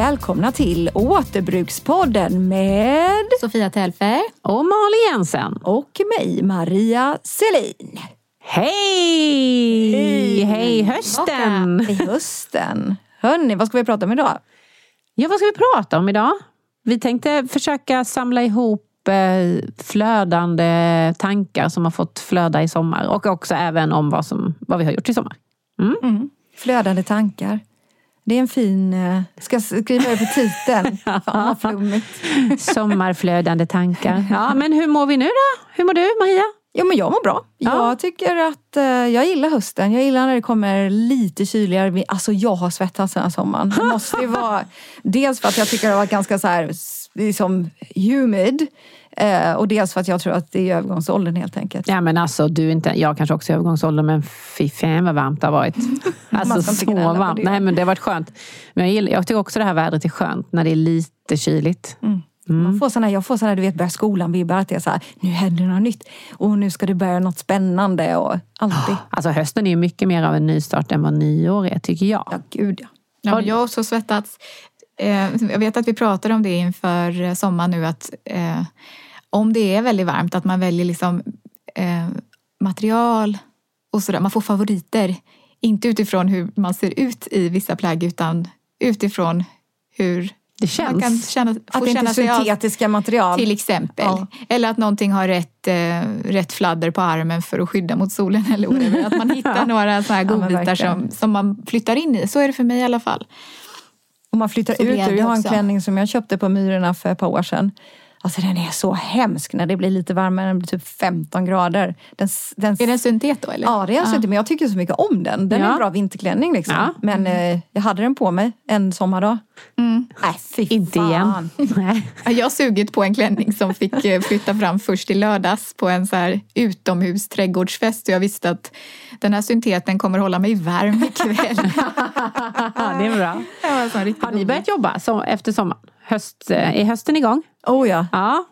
Välkomna till Återbrukspodden med Sofia Telfer och Malin Jensen. och mig, Maria Selin. Hej! Hej! Hej hösten! I hösten. Hörni, vad ska vi prata om idag? Ja, vad ska vi prata om idag? Vi tänkte försöka samla ihop eh, flödande tankar som har fått flöda i sommar och också även om vad, som, vad vi har gjort i sommar. Mm. Flödande tankar. Det är en fin... eh, Ska skriva det på titeln? Fan. Sommarflödande tankar. Ja, men hur mår vi nu då? Hur mår du Maria? Jo men jag mår bra. Ja. Jag tycker att eh, jag gillar hösten. Jag gillar när det kommer lite kyligare. Alltså jag har svettats den här sommaren. Det måste ju vara dels för att jag tycker det har varit ganska så här liksom humid. Eh, och dels för att jag tror att det är övergångsåldern helt enkelt. Ja men alltså, du inte, jag kanske också är övergångsåldern men fy fan vad varmt det har varit. Alltså ska inte så varmt. Nej men det har varit skönt. Men jag, gillar, jag tycker också det här vädret är skönt när det är lite kyligt. Man får såna, jag får såna, du vet, börja skolan-vibbar. Att det är så här, nu händer något nytt. Och nu ska det börja något spännande. Och alltid. Alltså hösten är ju mycket mer av en nystart än vad nyår är tycker jag. Ja, gud ja. Ja, men jag har också svettats. Eh, jag vet att vi pratade om det inför sommaren nu att eh, om det är väldigt varmt att man väljer liksom eh, material och sådär. Man får favoriter. Inte utifrån hur man ser ut i vissa plagg utan utifrån hur Det man kan känns. känna, Att det inte känna är sig av syntetiska material. till exempel. Ja. Eller att någonting har rätt, eh, rätt fladder på armen för att skydda mot solen. Eller whatever. Att man hittar några såna här Ja, godbitar verkligen. som, som man flyttar in i. Så är det för mig i alla fall. Och man flyttar ut ur. Jag har en också. klänning som jag köpte på Myrorna för ett par år sedan. Alltså den är så hemsk när det blir lite varmare, den blir typ 15 grader. Den, den, Är det en syntet då eller? Ja, det är alltså inte, men jag tycker så mycket om den. Den är Ja. en bra vinterklänning liksom. Ja. Men eh, jag hade den på mig en sommardag. Mm. Nej, fy Inte fan. igen. Jag har sugit på en klänning som fick eh, flytta fram först i lördags på en så här utomhus trädgårdsfest. Och jag visste att den här synteten kommer hålla mig varm ikväll. Ja, det är bra. Det var en riktig Har ni börjat jobba så, efter sommaren? Höst, eh, är hösten igång? Oh ja. Ja,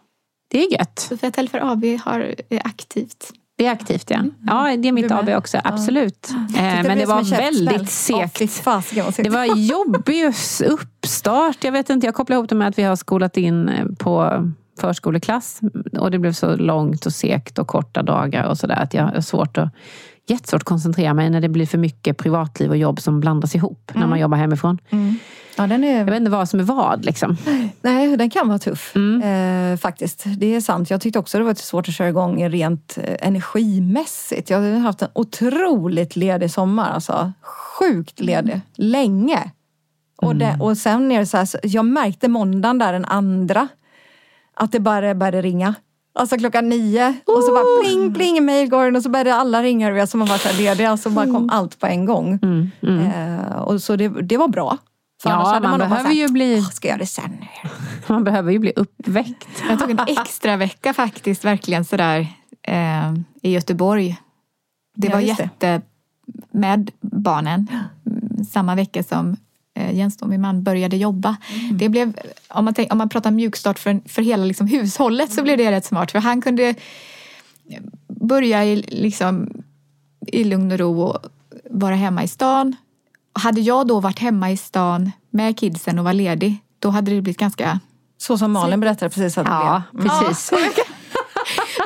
det är gött. Sofia Telfer AB har, är aktivt. Det är aktivt ja. Ja, det är mitt? AB också. Absolut. Eh, Tyckte Men det var väldigt Ja, segt. Det var jobbig uppstart. Jag vet inte, jag kopplar ihop det med att vi har skolat in eh, på förskoleklass. Och det blev så långt och segt och korta dagar och sådär. Att jag har svårt att, jättesvårt att koncentrera mig när det blir för mycket privatliv och jobb som blandas ihop när man jobbar hemifrån. Ja, den är... Jag vet inte vad som är vad liksom. Nej, den kan vara tuff. Mm. Eh, faktiskt. Det är sant. Jag tyckte också det var svårt att köra igång rent eh, energimässigt. Jag har haft en otroligt ledig sommar. Alltså. Sjukt ledig. Länge. Och, det, och sen är det så här, jag märkte måndagen där den andra att det bara började ringa. Alltså klockan nio och så bara pling pling i mejlkorgen och så började alla ringa du vet, som har varit så lediga. Så bara kom allt på en gång. Mm, mm. Eh, och så det, det var bra. För Ja, man bara behöver här, ju bli, "Åh, Ska jag göra det sen? man behöver ju bli uppväckt. Jag tog en extra vecka faktiskt, verkligen sådär eh, i Göteborg. Det Ja, var just det. jätte med barnen. Mm, Samma vecka som eh, Jens, då, min man, började jobba. Mm. Det blev, om, man tänk, om man pratar mjukstart för, för hela liksom, hushållet så blev det rätt smart. För han kunde börja i, liksom, i lugn och ro och vara hemma i stan. Hade jag då varit hemma i stan med kidsen och var ledig, då hade det blivit ganska Så som Malin berättade precis att det Ja, blev. precis.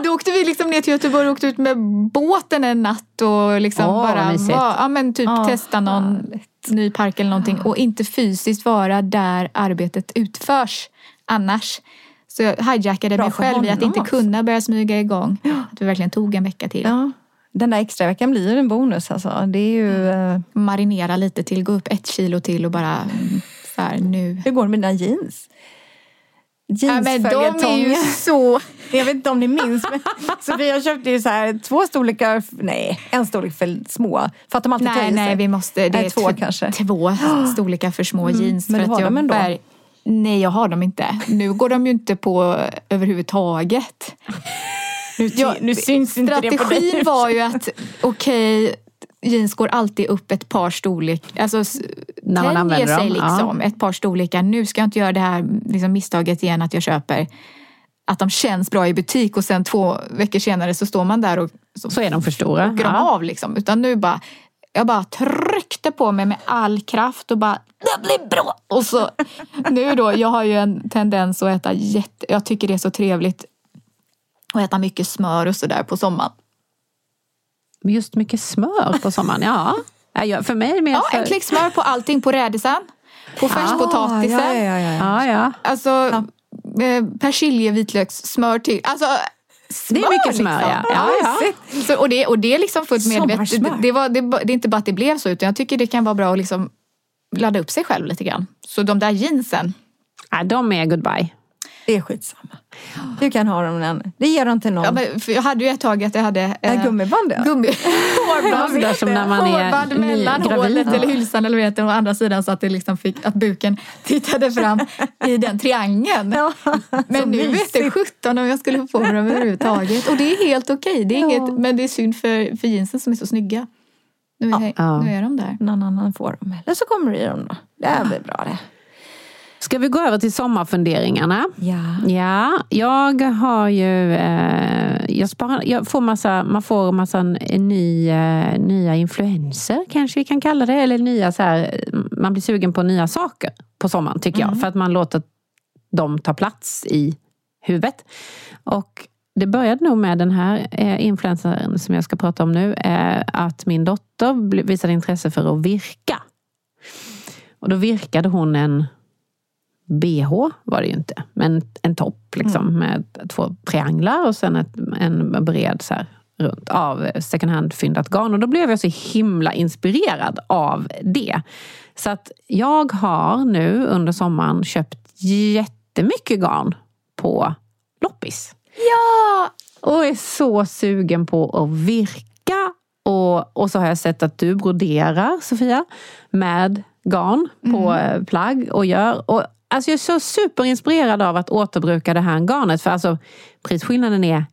Då åkte vi liksom ner till Göteborg och åkte ut med båten en natt och liksom Åh, bara var, ja, men typ Ja, testa någon ny park eller någonting och inte fysiskt vara där arbetet utförs annars. Så jag hijackade Bra mig själv i att inte också. kunna börja smyga igång. Att vi verkligen tog en vecka till. Ja. Den där extra veckan blir en bonus alltså. Det är ju... eh, Marinera lite till, gå upp ett kilo till och bara mm, så här, nu. Hur går det med dina jeans? Ja, men de är ju Jeansföljetongen. så... Jag vet inte om ni minns, men Sofia köpte ju så här två storlekar, nej, en storlek för små. För att de alltid Nej, nej, vi måste... Det är två t- kanske. Två storlekar för små jeans. men för du att har jag dem ändå? bär- Nej, jag har dem inte. Nu går de ju inte på överhuvudtaget. Nu, Ja, nu syns inte det på dig. Strategin var ju att okej, jeans går alltid upp ett par storlek. Alltså När man använder sig dem, liksom ett par storlekar. Nu ska jag inte göra det här liksom, misstaget igen att jag köper att de känns bra i butik och sen två veckor senare så står man där och så Så är de för stora. åker de Ja. av liksom. Utan nu bara, jag bara tryckte på mig med all kraft och bara, det blir bra! Och så nu då, jag har ju en tendens att äta jätte, jag tycker det är så trevligt att äta mycket smör och sådär på sommaren. Just mycket smör på sommaren, ja. Ja, jag- För mig är det mer Ja, så... en klick smör på allting, på rädisen, på färskpotatisen. Ah, ja, ja, ja, ja. Ja, ja. Alltså eh, persilje, vitlökssmör till. Alltså, smör, Det är mycket smör, liksom. ja. ja, ja. Så, och, det, och det är liksom fullt medvetet. Det, det, var, det, det är inte bara att det blev så, utan jag tycker det kan vara bra att liksom ladda upp sig själv lite grann. Så de där jeansen, Ja, de är goodbye. Det är skitsamma. Du kan ha dem än. Det ger de till någon. ja, men, för jag hade ju ett tag att jag hade Äh, eh, gummibandet? gummi, hårband, som när man är hårband ny- mellan hålet eller hylsan eller heter, och andra sidan så att, det liksom fick, att buken tittade fram i den triangeln. Ja, Men nu vet mysigt. det 17 om jag skulle få på mig dem överhuvudtaget. Och det är helt okej. Det är Ja. inget, men det är synd för, för jeansen som är så snygga. Nu är, Ja. nu är de där. Någon annan får dem. Eller så kommer du i dem då. Det blir bra det. Ska vi gå över till sommarfunderingarna? Ja. Ja, jag har ju... Eh, jag sparar, jag får massa, man får massa ny, eh, nya influenser, kanske vi kan kalla det. Eller nya så här, man blir sugen på nya saker på sommaren, tycker jag. För att man låter dem ta plats i huvudet. Och det började nog med den här eh, influencern som jag ska prata om nu. Eh, att min dotter visade intresse för att virka. Och då virkade hon en bh var det ju inte, men en topp liksom, med två trianglar och sen ett, en bred så här, runt av second hand-fyndat garn. Och då blev jag så himla inspirerad av det. Så att jag har nu under sommaren köpt jättemycket garn på loppis. Ja! Och är så sugen på att virka. Och, och så har jag sett att du broderar, Sofia, med garn på eh, plagg och gör. Och, alltså jag är så superinspirerad av att återbruka det här garnet. För alltså, prisskillnaden är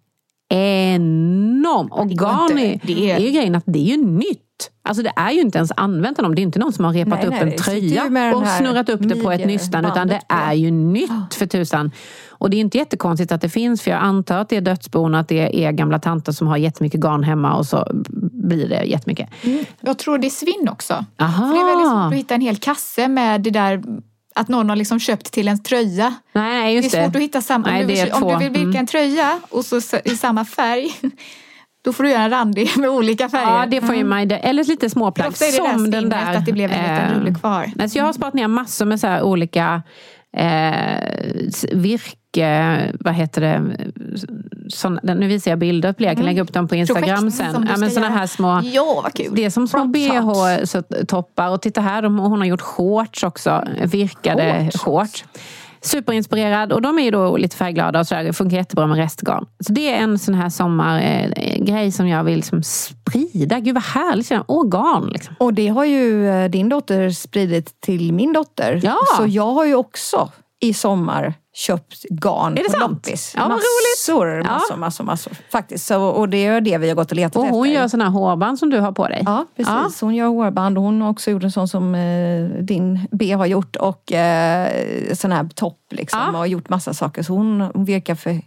enorm. Och garn är, Det är- ju grejen att det är ju nytt. Alltså det är ju inte ens använt än. Det är inte någon som har repat Nej, upp nej, en tröja och snurrat upp det på ett nystan. Utan det är ju nytt för tusan. Och det är inte jättekonstigt att det finns, för jag antar att det är dödsbon, att det är gamla tanter som har jättemycket garn hemma och så blir det jättemycket. Jag tror det är svinn också. Aha. För det är väldigt svårt att hitta en hel kasse med det där att någon har liksom köpt till en tröja. Nej, Det är just det. svårt att hitta samma. Nej, om, du det är vill, om du vill virka Mm. en tröja och så i samma färg, då får du göra en randig med olika färger. Ja, det får ju mig det. Eller lite småplagg. Ofta är det som den där. att det blev en liten eh, rulle kvar. Nej, så jag har sparat ner massor med så olika eh, s- virke, vad heter det, såna, nu visar jag bilder på jag kan lägga upp dem på Instagram Projekt sen. Ja, men såna här små Ja, vad kul. det är som små bh-toppar. Och titta här, de, hon har gjort shorts också. Virkade Shorts? shorts. Superinspirerad och de är ju då lite färgglada och sådär. Det funkar jättebra med restgarn. Så det är en sån här sommargrej eh, som jag vill liksom sprida. Gud vad härligt! Åh, garn liksom. Och det har ju eh, din dotter spridit till min dotter. Ja. Så jag har ju också i sommar köpt garn Är det på sant? loppis. Ja, massor, roligt. Ja. massor, massor, massor. Faktiskt. Så, och det är det vi har gått och letat Och efter. hon gör såna här hårband som du har på dig. Ja, precis. Hon gör hårband och hon har också gjort en sån som eh, din B har gjort och eh, sån här topp liksom. Ja. Och har gjort massa saker. Så hon, hon virkar för,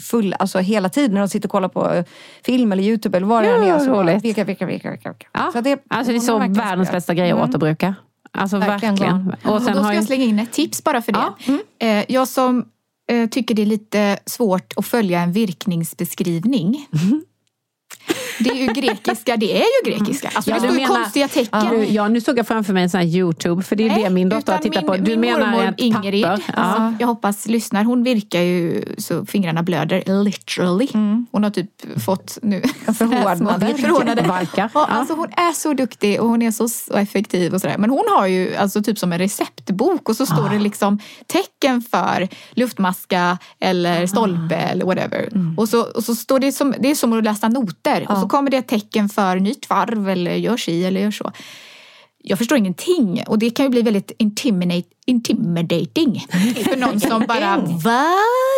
full, alltså hela tiden när de sitter och kollar på eh, film eller Youtube eller vad det Ja, än är. Så virkar, virkar, virkar. virkar. Ja. Så det, alltså det är så världens bästa grej att Mm. återbruka. Alltså Verkligen verkligen. Och Och sen då har ska jag slänga in ett tips bara för det. Ja, mm. Eh, Jag som eh, tycker det är lite svårt att följa en virkningsbeskrivning. Mhm. Det är ju grekiska, det är ju grekiska. Alltså Ja, det du står ju konstiga tecken. Nu, ja, nu såg jag framför mig en sån här Youtube, för det är Nej, det min dotter har tittat min, på. Du min menar ett Ingrid, papper? Ja. alltså, jag hoppas lyssnar, hon virkar ju så fingrarna blöder, literally. Hon har typ fått nu Förhårdnader. förhårdnader. Valkar. Ja, Ja. alltså hon är så duktig och hon är så, effektiv och sådär. Men hon har ju alltså typ som en receptbok och så står det liksom tecken för luftmaska eller stolpe eller whatever. Och, så, och så står det som, det är som att läsa noter. Och så kommer det ett tecken för nytt varv eller gör si eller gör så. Jag förstår ingenting och det kan ju bli väldigt intimidate, intimidating för någon som bara va?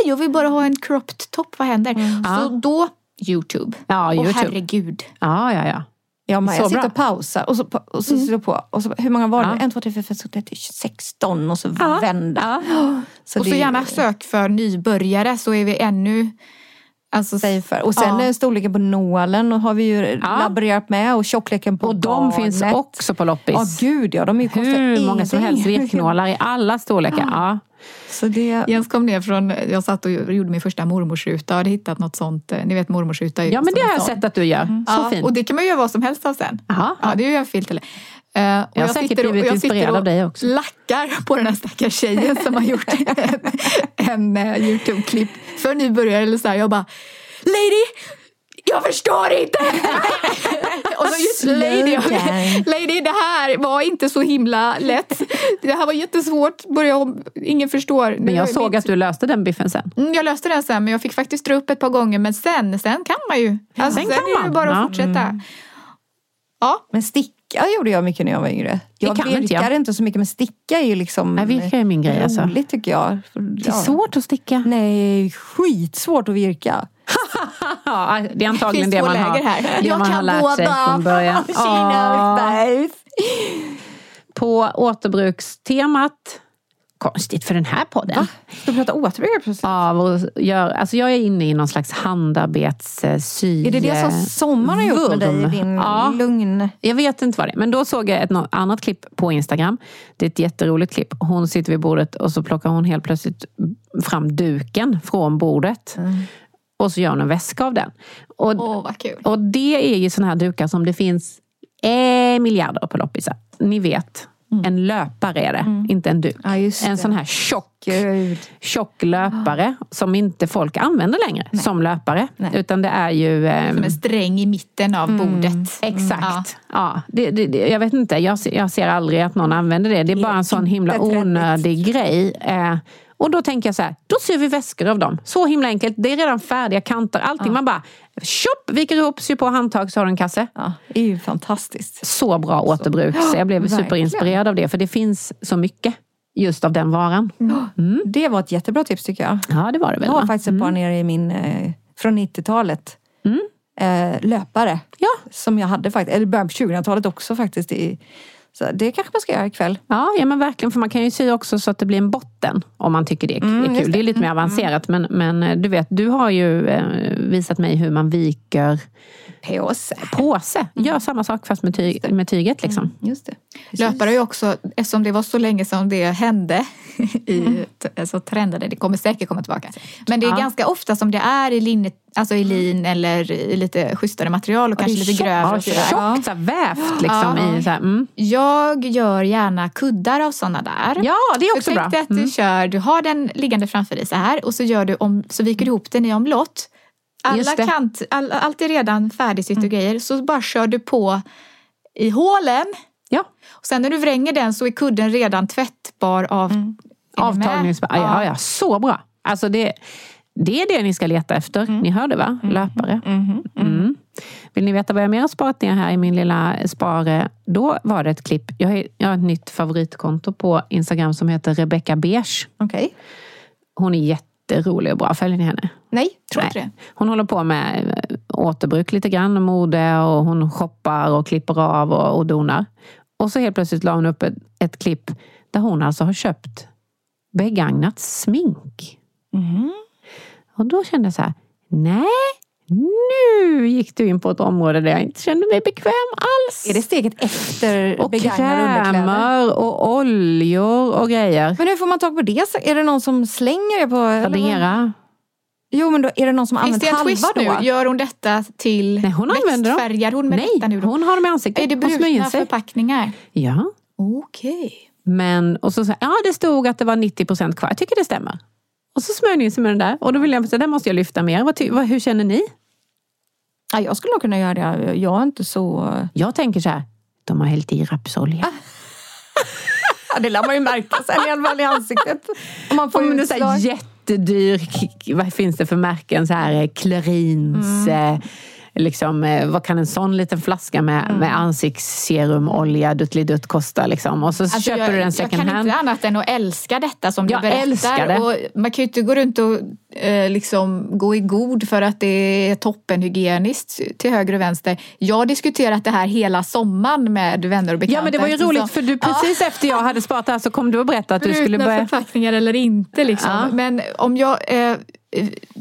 Jag vill bara ha en cropped top, vad händer? Så då Youtube. Ja, Åh Youtube. herregud. Ja, ja, ja. Ja, Så jag sitter och pausar och så, och så sitter jag på. Och så, hur många var det? Ja. En, två, tre, fyra, fem, sex, sju, åtta, 16 och så vända. Så och så gärna sök för nybörjare så är vi ännu... Alltså, för. Och sen Ja. är storleken på nålen och har vi ju Ja. laborerat med och tjockleken på Och de garnet. finns också på loppis. Ja gud ja, de är ju Hur många som helst virknålar i alla storlekar. Ja. Så det, Jens kom ner från, jag satt och gjorde min första mormorsruta och hade hittat något sånt, eh, ni vet mormorsruta. ja, men det har jag sett att du gör. Så Ja, fint. och det kan man göra vad som helst av sen. Jaha. Ja, det gör jag filt eller. Eh, och Jag har säkert blivit och jag inspirerad av dig också. lackar på den här stackars tjejen som har gjort en, en eh, Youtube-klipp för nybörjare. Eller så här. Jag bara, Lady, jag förstår inte! och så just lady, lady, det här var inte så himla lätt. Det här var jättesvårt. Börja om, ingen förstår. Men jag såg mitt- att du löste den biffen sen. Mm, jag löste den sen men jag fick faktiskt dra upp ett par gånger men sen, sen kan man ju. Alltså, sen sen kan är det man. bara att Ja. fortsätta. Ja, men sticka gjorde jag mycket när jag var yngre. Jag kan inte virkar jag. inte så mycket men sticka är ju liksom Nej, virka är min grej, alltså. roligt tycker jag. Det är svårt att sticka. Nej, skitsvårt att virka. Det är antagligen det två man har, här. det Jag man kan har lärt sig båda. från början. She knows both. På återbrukstemat, konstigt för den här podden. Ska vi prata återbruk plötsligt? Av och gör, alltså jag är inne i någon slags handarbetssy... Är det det som sommaren har gjort med dig i din Ja. lugn... Jag vet inte vad det är. Men då såg jag ett annat klipp på Instagram. Det är ett jätteroligt klipp. Hon sitter vid bordet och så plockar hon helt plötsligt fram duken från bordet. Och så gör hon en väska av den. Och, åh vad kul. och det är ju såna här dukar som det finns eh, miljarder på loppisar. Ni vet. En löpare är det, inte en duk. Ja, en sån här tjock, Gud. tjock löpare som inte folk använder längre som löpare. Nej. Utan det är ju... ehm, Som en sträng i mitten av bordet. Exakt. Ja. det, det, det, jag vet inte, jag, ser- jag ser aldrig att någon använder det. Det är bara en sån himla onödig grej. Eh, och då tänker jag så här, då syr vi väskor av dem. Så himla enkelt. Det är redan färdiga kanter, allting. Man bara, tjopp, viker ihop, syr på handtag så har du en kasse. Ja, det är ju fantastiskt. Så bra återbruk. Så jag blev verkligen. superinspirerad av det. För det finns så mycket just av den varan. Det var ett jättebra tips tycker jag. Ja, det var det väl. Jag har va? faktiskt ett par nere i min, eh, från 90-talet. Eh, löpare. Ja. Som jag hade faktiskt, eller början på 2000-talet också faktiskt. I, så det kanske man ska göra ikväll. Ja, ja men verkligen. För man kan ju sy också så att det blir en botten. Om man tycker det är, är kul. just Det. är lite mer avancerat. Men, men eh, du vet, du har ju eh, visat mig hur man viker Påse. påse. Gör samma sak fast med, tyg, med tyget. Liksom. Just det. Löpare är ju också, eftersom det var så länge som det hände, i, alltså trendade, det kommer säkert komma tillbaka. Men det är Ja. ganska ofta som det är i, linne, alltså i lin eller i lite schysstare material och det kanske lite grövre. Ja, och sådär. tjockt, här, vävt liksom. Ja. I, så här, mm. Jag gör gärna kuddar av sådana där. Ja, det är också så bra. tänk att du Mm. kör, du har den liggande framför dig så här och så, gör du om, så viker du ihop den i omlott. Alla. Mm. kant, all, allt är redan färdigsytt och grejer. Så bara kör du på i hålen. Ja. Och sen när du vränger den så är kudden redan tvättbar av med? Avtagningsband. Ja. Ja. ja, så bra. Alltså det, det är det ni ska leta efter. Ni hörde va? Löpare. Mm. Vill ni veta vad jag mer har sparat ner här i min lilla spare? Då var det ett klipp. Jag har, jag har ett nytt favoritkonto på Instagram som heter Rebecca Beige. Okej. Hon är jätterolig och bra. Följer ni henne? Nej. Tror inte det. Hon håller på med eh, återbruk lite grann, och mode och hon shoppar och klipper av och, och donar. Och så helt plötsligt la hon upp ett, ett klipp där hon alltså har köpt begagnat smink. Och då kände jag så här, nej, nu gick du in på ett område där jag inte kände mig bekväm alls. Är det steget efter och begagnade underkläder? krämer och oljor och grejer. Men hur får man tag på det? Är det någon som slänger det på... Radera. Jo, men då, är det någon som använt en halva twist då? nu? Gör hon detta till Nej, hon använder dem. växtfärgar hon med Nej, detta nu då? hon har dem i ansiktet. Är det brutna förpackningar? Ja. Okej. Men, och så ja det stod att det var 90% kvar. Jag tycker det stämmer. Och så smörjde ni in sig med den där. Och då vill jag säga, det måste jag lyfta mer. Vad, vad, hur känner ni? Ja, jag skulle nog kunna göra det. Jag är inte så... Jag tänker så här, de har hällt i rapsolja. Ja, det lär man ju märka sen i alla fall i ansiktet. Om man får Om det är jättedyr, vad finns det för märken? Så här, eh, Clarins, Mm. Liksom, eh, vad kan en sån liten flaska med, Mm. med ansiktsserumolja duttelidutt kosta? Liksom? Och så köper jag, du den jag second kan hand. inte annat än att älska detta som Jag du berättar. Och man kan ju inte gå runt och eh, liksom gå i god för att det är toppenhygieniskt till höger och vänster. Jag har diskuterat det här hela sommaren med vänner och bekanta. Ja men det var ju eftersom- roligt för du precis efter jag hade sparat det här så kom du och berättade att du skulle Brutna börja... förpackningar eller inte. Liksom. Ja. Men om jag... Eh,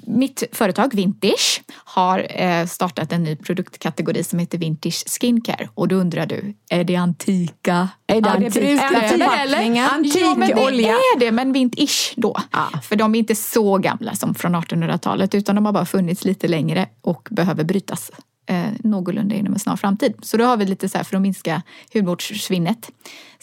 mitt företag Vintage har eh, startat en ny produktkategori som heter Vintage Skincare. Och då undrar du, är det antika? Är det Ja, antik- antik- antik ja, men det olja? är det, men vintage då. Ja. För de är inte så gamla liksom från 1800-talet utan de har bara funnits lite längre och behöver brytas eh, någorlunda inom en snar framtid. Så då har vi lite så här för att minska hudvårdssvinnet.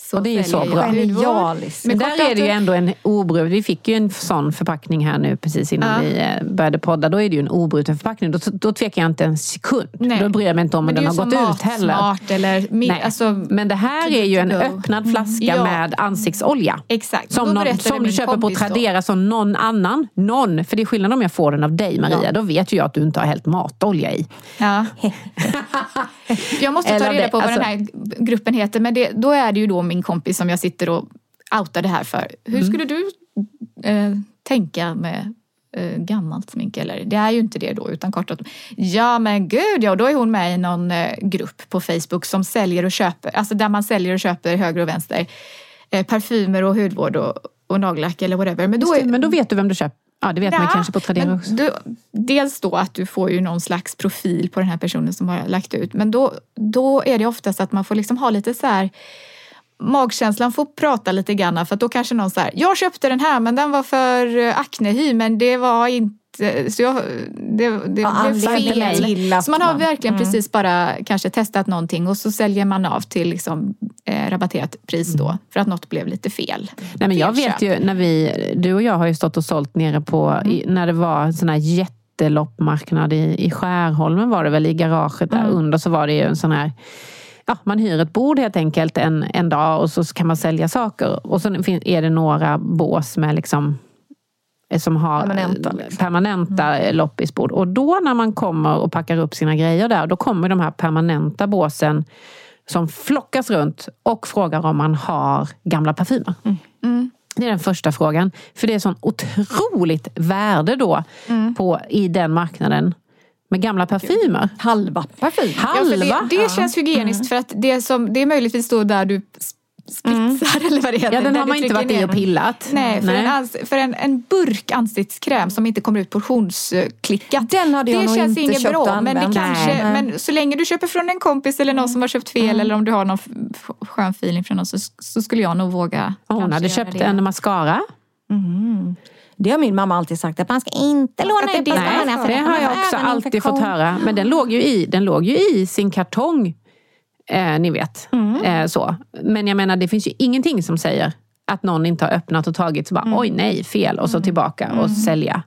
Så Och det är ju så bra. Genialiskt. Men kort där är det ju ändå en obruten, vi fick ju en sån förpackning här nu precis innan Ja. vi eh, började podda. Då är det ju en obruten förpackning. Då, då tvekar jag inte en sekund. Nej. Då bryr jag mig inte om Men den det har gått ut heller. Matsmart eller Nej. alltså, Men det här är ju en öppnad flaska Ja. med ansiktsolja. Exakt. Som, någon, som du köper på kompis då. Tradera som någon annan. Någon. För det är skillnad om jag får den av dig Maria. Ja. Då vet ju jag att du inte har hällt matolja i. Ja. Jag måste ta reda på vad alltså- den här gruppen heter. Men det, då är det ju då min kompis som jag sitter och outar det här för. Hur Mm. skulle du eh, tänka med eh, gammalt smink? Eller, det är ju inte det då, utan kort att ja men gud ja, och då är hon med i någon eh, grupp på Facebook som säljer och köper, alltså där man säljer och köper höger och vänster eh, parfymer och hudvård och, och nagellack eller whatever. Men då, är, Men då vet du vem du köper. Ja, det vet man Nja, kanske på Tradera också. Du, dels då att du får ju någon slags profil på den här personen som har lagt ut. Men då, då är det oftast att man får liksom ha lite så här magkänslan får prata lite grann för att då kanske någon säger jag köpte den här men den var för eh, aknehy men det var inte så jag, det, det Ja, blev fel. Så man har verkligen Mm. precis bara kanske testat någonting och så säljer man av till liksom, eh, rabatterat pris då för att något blev lite fel. Nej, men jag vet köp. ju när vi, du och jag har ju stått och sålt nere på, i, när det var sån här jätteloppmarknad i, i Skärholmen var det väl i garaget där under så var det ju en sån här Ja, man hyr ett bord helt enkelt en, en dag och så kan man sälja saker. Och så är det några bås med liksom eh, som har Permanenta, eh, liksom. permanenta mm. loppisbord. Och då när man kommer och packar upp sina grejer där, då kommer de här permanenta båsen som flockas runt och frågar om man har gamla parfymer. Det är den första frågan. För det är sån otroligt värde då på, i den marknaden med gamla parfymer. Halva parfym. Ja, för Halva? det, det känns hygieniskt för att det, som, det är möjligtvis då där du spritsar eller vad det heter. Ja, den har man inte varit i och pillat. Nej, för, En, ans- för en, en burk ansiktskräm som inte kommer ut portionsklickat. Den hade jag det nog känns inte inget köpt och bra. Men, det kanske, Nej. men så länge du köper från en kompis eller någon som har köpt fel eller om du har någon skön feeling från någon så, så skulle jag nog våga. Hon hade köpt det. en mascara. Det har min mamma alltid sagt, att man ska inte låna ut det. Nej, det har jag också alltid fått höra. Men den låg ju i, den låg ju i sin kartong. Eh, ni vet. Eh, så. Men jag menar, det finns ju ingenting som säger att någon inte har öppnat och tagit så bara, oj nej, fel och så tillbaka och sälja.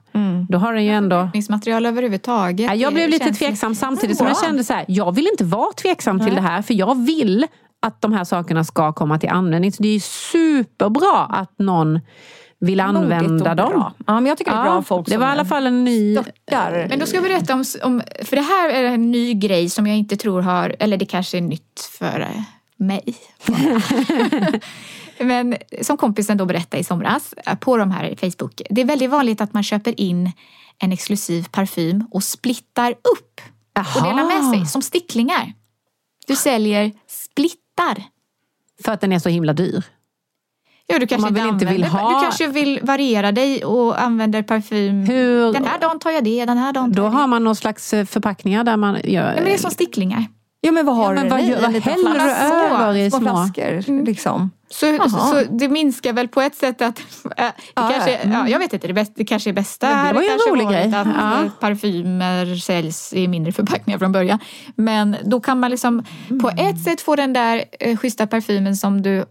Då har den ju ändå... Förpackningsmaterial överhuvudtaget. Ja, jag blev det lite tveksam samtidigt som jag kände så här, jag vill inte vara tveksam till det här för jag vill att de här sakerna ska komma till användning. Så det är ju superbra att någon vill använda dem. bra. Ja, men jag tycker det är bra folk det var i alla fall en ny... störtar. Men då ska jag berätta om, om, för det här är en ny grej som jag inte tror har, eller det kanske är nytt för mig. Men som kompisen då berättade i somras eh, på de här Facebook. Det är väldigt vanligt att man köper in en exklusiv parfym och splittar upp och delar med sig som sticklingar. Du säljer splittar. För att den är så himla dyr. Ja, du kanske man vill inte vill använder- ha- Du kanske vill variera dig och använder parfym. Hur- Den här dagen tar jag det, den här dagen tar Då jag det. har man någon slags eh, förpackningar där man gör... Ja, men det är som sticklingar. Ja men vad har Ja, men du vad En vad häller du över i små små- flaskor liksom. Så, så det minskar väl på ett sätt att... Äh, det Ja, kanske, ja. Mm. ja, jag vet inte, det, bästa, det kanske är bästa Men det var ju en kanske rolig grej. att Ja. eh, parfymer säljs i mindre förpackningar från början. Men då kan man liksom på Mm. ett sätt få den där eh, schyssta parfymen som du,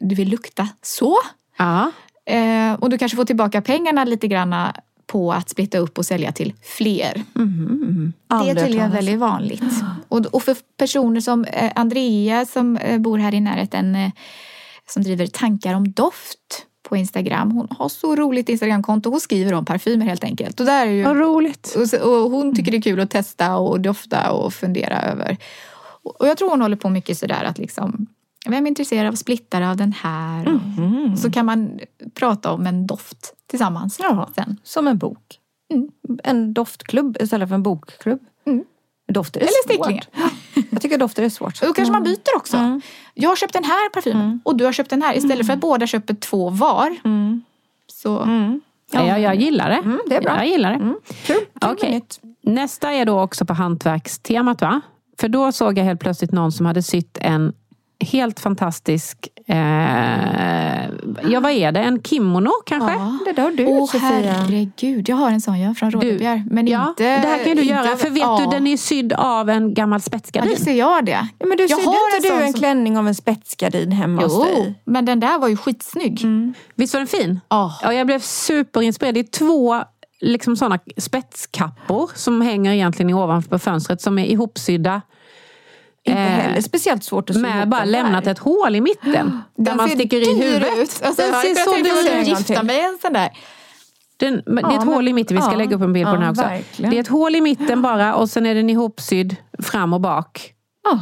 du vill lukta så. Ja. Eh, och du kanske får tillbaka pengarna lite granna på att splitta upp och sälja till fler. Det är Aldrig hört tydligen väldigt vanligt. Och, och för personer som eh, Andrea som eh, bor här i närheten eh, som driver tankar om doft på Instagram. Hon har så roligt Instagramkonto. Hon skriver om parfymer helt enkelt. Och, där är ju, Vad roligt. och, och hon tycker det är kul att testa och dofta och fundera över. Och jag tror hon håller på mycket sådär att liksom vem är intresserad av splittare av den här? Så kan man prata om en doft tillsammans Ja. sen. Som en bok. Mm. En doftklubb istället för en bokklubb. Mm. Dofter är Eller sticklingar. Jag tycker dofter är svårt. Då kanske man byter också. Mm. Jag har köpt den här parfymen och du har köpt den här. Istället för att båda köper två var. Så Ja. Jag, jag gillar det. Mm, det är bra. Jag gillar det. Kul. Kul med Okej. nytt. Nästa är då också på hantverkstemat va? För då såg jag helt plötsligt någon som hade sytt en helt fantastisk, eh, ja vad är det, en kimono kanske? Ja. Det där har du Åh Sofia. herregud, jag har en sån ja, från Rådebjer. Men ja, inte... det här kan du inte- göra. För vet ja. du, den är sydd av en gammal Ja, spetsgardin. det ser jag det. Ja, men du, Jag sydde har inte en du en som- klänning av en spetsgardin hemma hos Jo, dig? men den där var ju skitsnygg. Visst var den fin? Ja. Ja, jag blev superinspirerad. Det är två liksom såna spetskappor som hänger egentligen i ovanför fönstret som är ihopsydda. Inte Eh, heller speciellt svårt att sy Med bara lämnat ett hål i mitten. Där Den man sticker i huvudet. Ut. Alltså, Den jag ser jag så jag dyr ut. gifta mig en sån där. Den, men det är Ja, ett men- hål i mitten, vi ska ja, lägga upp en bild på ja, den här också. verkligen. Det är ett hål i mitten bara och sen är den ihopsydd fram och bak. Ja.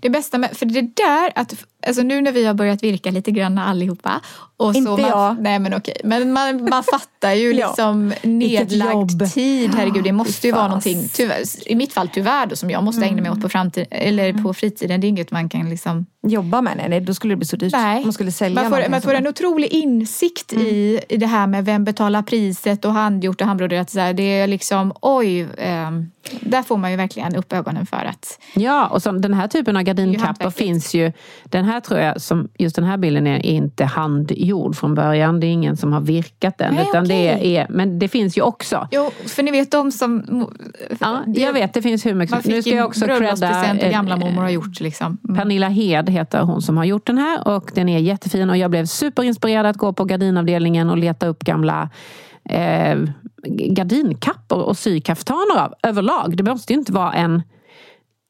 Det bästa med, för det där att, alltså nu när vi har börjat virka lite grann allihopa. Och så Inte man, jag. Nej men okej, men man, man fattar ju Ja. liksom nedlagd jobb. tid. Herregud, det måste ju vara någonting, tyvärr, i mitt fall tyvärr då, som jag måste ägna mig åt på, framtid, eller på fritiden. Det är inget man kan liksom Jobba med nej, nej, då skulle det bli så dyrt. Nej. Man skulle sälja man får, man som får en otrolig insikt i, i det här med vem betalar priset och handgjort och handbroderat. Så här. Det är liksom, oj, ehm, där får man ju verkligen upp ögonen för att Ja, och så, den här typen av gardinkappor finns ju. Den här tror jag, som just den här bilden är inte handgjord från början. Det är ingen som har virkat den. Nej, utan det okej. är, men det finns ju också. Jo, för ni vet de som... Ja, det- jag vet, det finns hur mycket Nu ska jag också credda... och eh, gamla mormor har gjort liksom. Mm. Pernilla Hed heter hon som har gjort den här och den är jättefin och jag blev superinspirerad att gå på gardinavdelningen och leta upp gamla eh, gardinkappor och sy kaftaner av överlag. Det måste ju inte vara en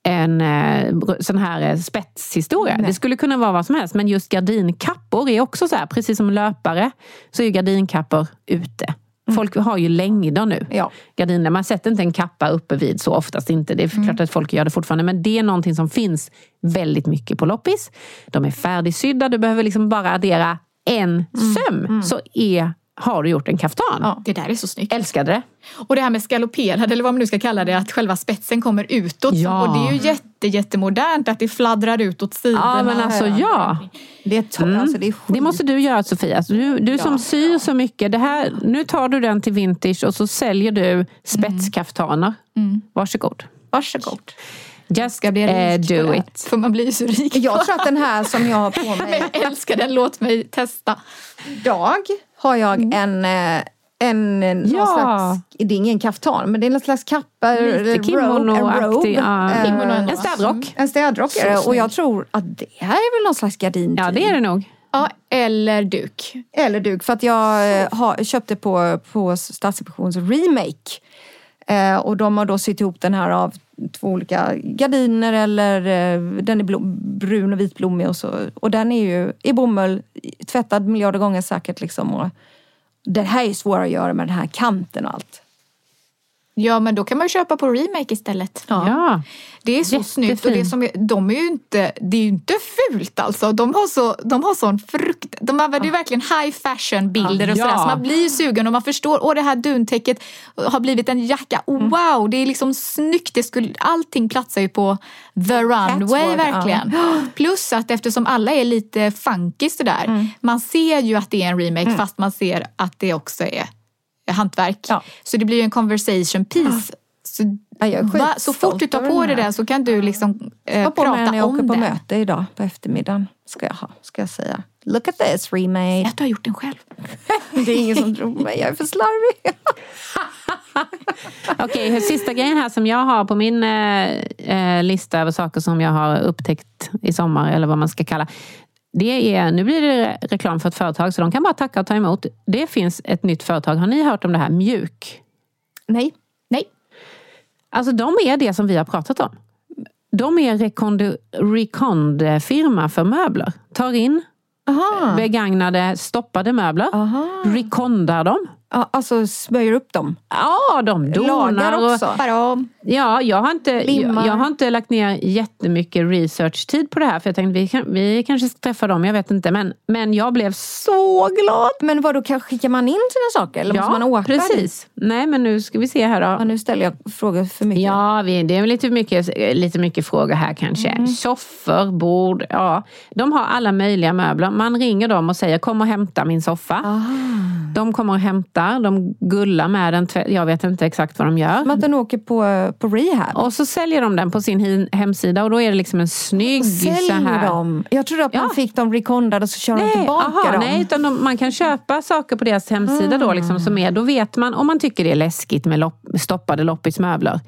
en eh, sån här eh, spetshistoria. Det skulle kunna vara vad som helst men just gardinkappor är också så här, precis som löpare så är gardinkappor ute. Folk har ju längder nu. Ja. Gardiner. Man sätter inte en kappa uppe vid så oftast inte. Det är klart att folk gör det fortfarande. Men det är någonting som finns väldigt mycket på loppis. De är färdigsydda. Du behöver liksom bara addera en söm så är, har du gjort en kaftan. Ja, det där är så snyggt. Älskade det. Och det här med skaloperad, eller vad man nu ska kalla det, att själva spetsen kommer utåt. Ja. Och det är ju jätte, jättemodernt att det fladdrar ut åt sidorna. Ja men alltså ja. Det är, to- Mm. alltså, det är skit. Det måste du göra Sofia. Alltså, Du, du som syr så mycket. Det här, nu tar du den till vintage och så säljer du spetskaftaner. Varsågod. Varsågod. Just Ska bli eh, rik do på det här. it. För man blir ju så rik. Jag tror att den här som jag har på Men mig jag älskar den, låt mig testa. idag har jag en eh, en, någon Ja. slags, det är ingen kaftan men det är någon slags kappa, Lite kimono-aktig. Eh, Kimono ändå. En städrock. En städrock Så är det. och jag tror att det här är väl någon slags gardintyg. Ja det är det nog. Ja, eller duk. Eller duk, för att jag eh, har, köpte på, på Stadsinspektions remake. Eh, och de har då sytt ihop den här av två olika gardiner eller eh, den är blom, brun och vitblommig och så. Och den är ju i bomull, tvättad miljarder gånger säkert liksom. Och, det här är svårare att göra med den här kanten och allt. Ja, men då kan man ju köpa på remake istället. Ja. Det är så Jättefin. snyggt och det som är, de är ju inte, det är ju inte fult alltså. De har, så, de har sån frukt, de använder ju verkligen high fashion bilder och Ja. sådär. Så man blir ju sugen och man förstår, åh det här duntäcket har blivit en jacka. Oh, Wow, det är liksom snyggt. Det skulle, allting platsar ju på the runway Catwalk, verkligen. Plus att eftersom alla är lite funky sådär. Man ser ju att det är en remake fast man ser att det också är hantverk. Ja. Så det blir ju en conversation piece. Så, Ja, jag är va, så fort du tar på den dig det så kan du liksom eh, Jag har på mig prata när jag åker om på det. möte idag på eftermiddagen. Ska jag ha, ska jag säga. Look at this remade. Att du har gjort den själv. Det är ingen som tror på mig, jag är för slarvig. Okej, sista grejen här som jag har på min eh, eh, lista över saker som jag har upptäckt i sommar, eller vad man ska kalla. Det är, nu blir det reklam för ett företag, så de kan bara tacka och ta emot. Det finns ett nytt företag. Har ni hört om det här? Mjuk. Nej. Nej. Alltså de är det som vi har pratat om. De är rekond- rekond-firma för möbler. Tar in Aha. begagnade, stoppade möbler. Aha. Rekondar dem. Ja, alltså smörjer upp dem. Ja, de donar. Lagar och- också. Om. Ja, jag har, inte, jag, jag har inte lagt ner jättemycket research-tid på det här för jag tänkte vi, kan, vi kanske ska träffa dem, jag vet inte. Men, men jag blev så glad! Men vad då kanske skickar man in sina saker? Eller måste man åka? precis. Nej, men nu ska vi se här Ja, då. nu ställer jag frågor för mycket. Ja, vi, det är väl lite mycket, lite mycket frågor här kanske. Mm. Soffor, bord, ja. De har alla möjliga möbler. Man ringer dem och säger kom och hämta min soffa. De kommer och hämtar, de gullar med den. Jag vet inte exakt vad de gör. Som att den åker på, på rehab. Och så säljer de den på sin hemsida och då är det liksom en snygg så Säljer här. dem? Jag trodde att man Ja. fick dem rekondade och så kör de Nej, tillbaka aha, dem. nej utan de, man kan köpa saker på deras hemsida då liksom, som är, då vet man om man tycker det är läskigt med lopp, stoppade loppismöbler.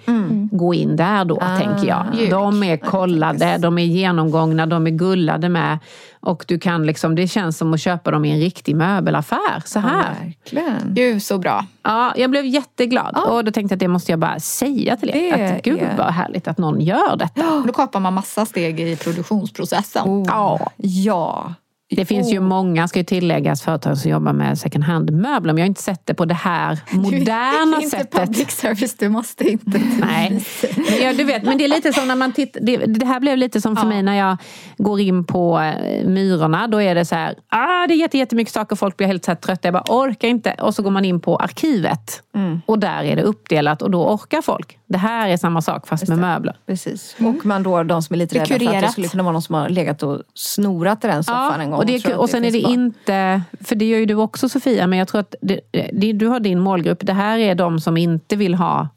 Gå in där då tänker jag. Mjuk. De är kollade, de är genomgångna, de är gullade med. Och du kan liksom, det känns som att köpa dem i en riktig möbelaffär. Så här. Verkligen. Gud så bra. Ja, jag blev jätteglad. Och då tänkte jag att det måste jag bara säga till er. Det att gud är- vad härligt att någon gör detta. Då kapar man massa steg i produktionsprocessen. Oh. Ja. Ja. Det finns ju många, ska ju tilläggas, företag som jobbar med second hand-möbler. Men jag har inte sett det på det här moderna inte sättet. public service, du måste inte. Nej, men, ja, du vet, men det är lite som när man tittar, det, det här blev lite som för mig när jag går in på eh, Myrorna. Då är det så här, ah, det är jätte, jättemycket saker, folk blir helt så trötta, jag bara orkar inte. Och så går man in på arkivet och där är det uppdelat och då orkar folk. Det här är samma sak fast med möbler. Precis. Och man då, de som är lite Det är rädda för att det skulle kunna vara någon som har legat och snorat i den soffan en gång. Och, det, och sen är det inte, för det gör ju du också Sofia, men jag tror att det, det, du har din målgrupp. Det här är de som inte vill ha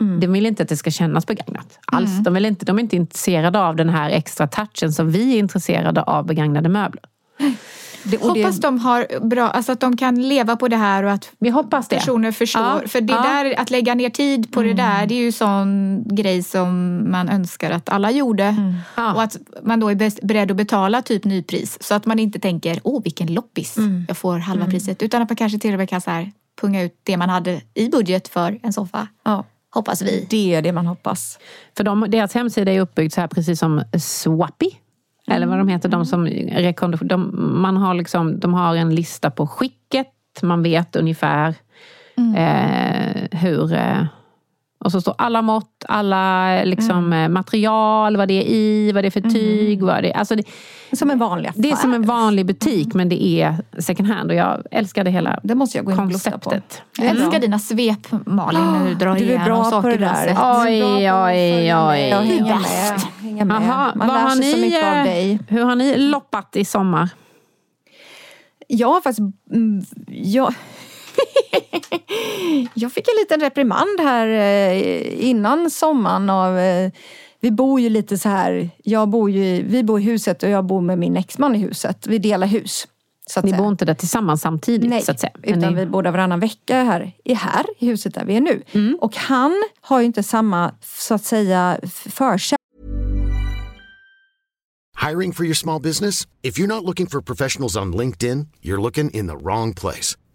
Mm. De vill inte att det ska kännas begagnat. Alls. De, vill inte, de är inte intresserade av den här extra touchen som vi är intresserade av begagnade möbler. Det, och det, Hoppas de har bra, alltså att de kan leva på det här och att Vi hoppas det. personer förstår. Ja, För det ja. där, att lägga ner tid på det där, det är ju sån grej som man önskar att alla gjorde. Ja. Och att man då är beredd att betala typ nypris. Så att man inte tänker, åh vilken loppis, jag får halva priset. Utan att man kanske till och med kan så här, punga ut det man hade i budget för en soffa. ja, Hoppas vi. det är det man hoppas. För de, deras hemsida är uppbyggd så här precis som Swappy. Eller vad de heter, de som rekommend- de, man har liksom, de har en lista på skicket, man vet ungefär eh, hur... Eh, och så står alla mått, alla liksom, eh, material, vad det är i, vad det är för tyg. Vad det, alltså det, Som en vanlig affär. det är som en vanlig butik men det är second hand och jag älskade hela Det måste jag gå in och lukta på. konceptet. Jag älskar dina svep Malin när du drar Du är bra saker på det där. Oj, oj, oj. Hänga Bäst. med. Hänga med. Jaha, Man vad lär har sig så ni, mycket av eh, dig. Hur har ni loppat i sommar? Jag har faktiskt... Mm, jag, jag fick en liten reprimand här eh, innan sommaren av... eh, Vi bor ju lite så här... Jag bor ju, vi bor i huset och jag bor med min exman i huset. Vi delar hus. Så att Ni säga. bor inte där tillsammans samtidigt Nej, så att säga? Men utan ni, vi bor där varannan vecka här, i här i huset där vi är nu. Mm. Och han har ju inte samma, så att säga, förkärlek Hiring for your small business? If you're not looking for professionals on LinkedIn, you're looking in the wrong place.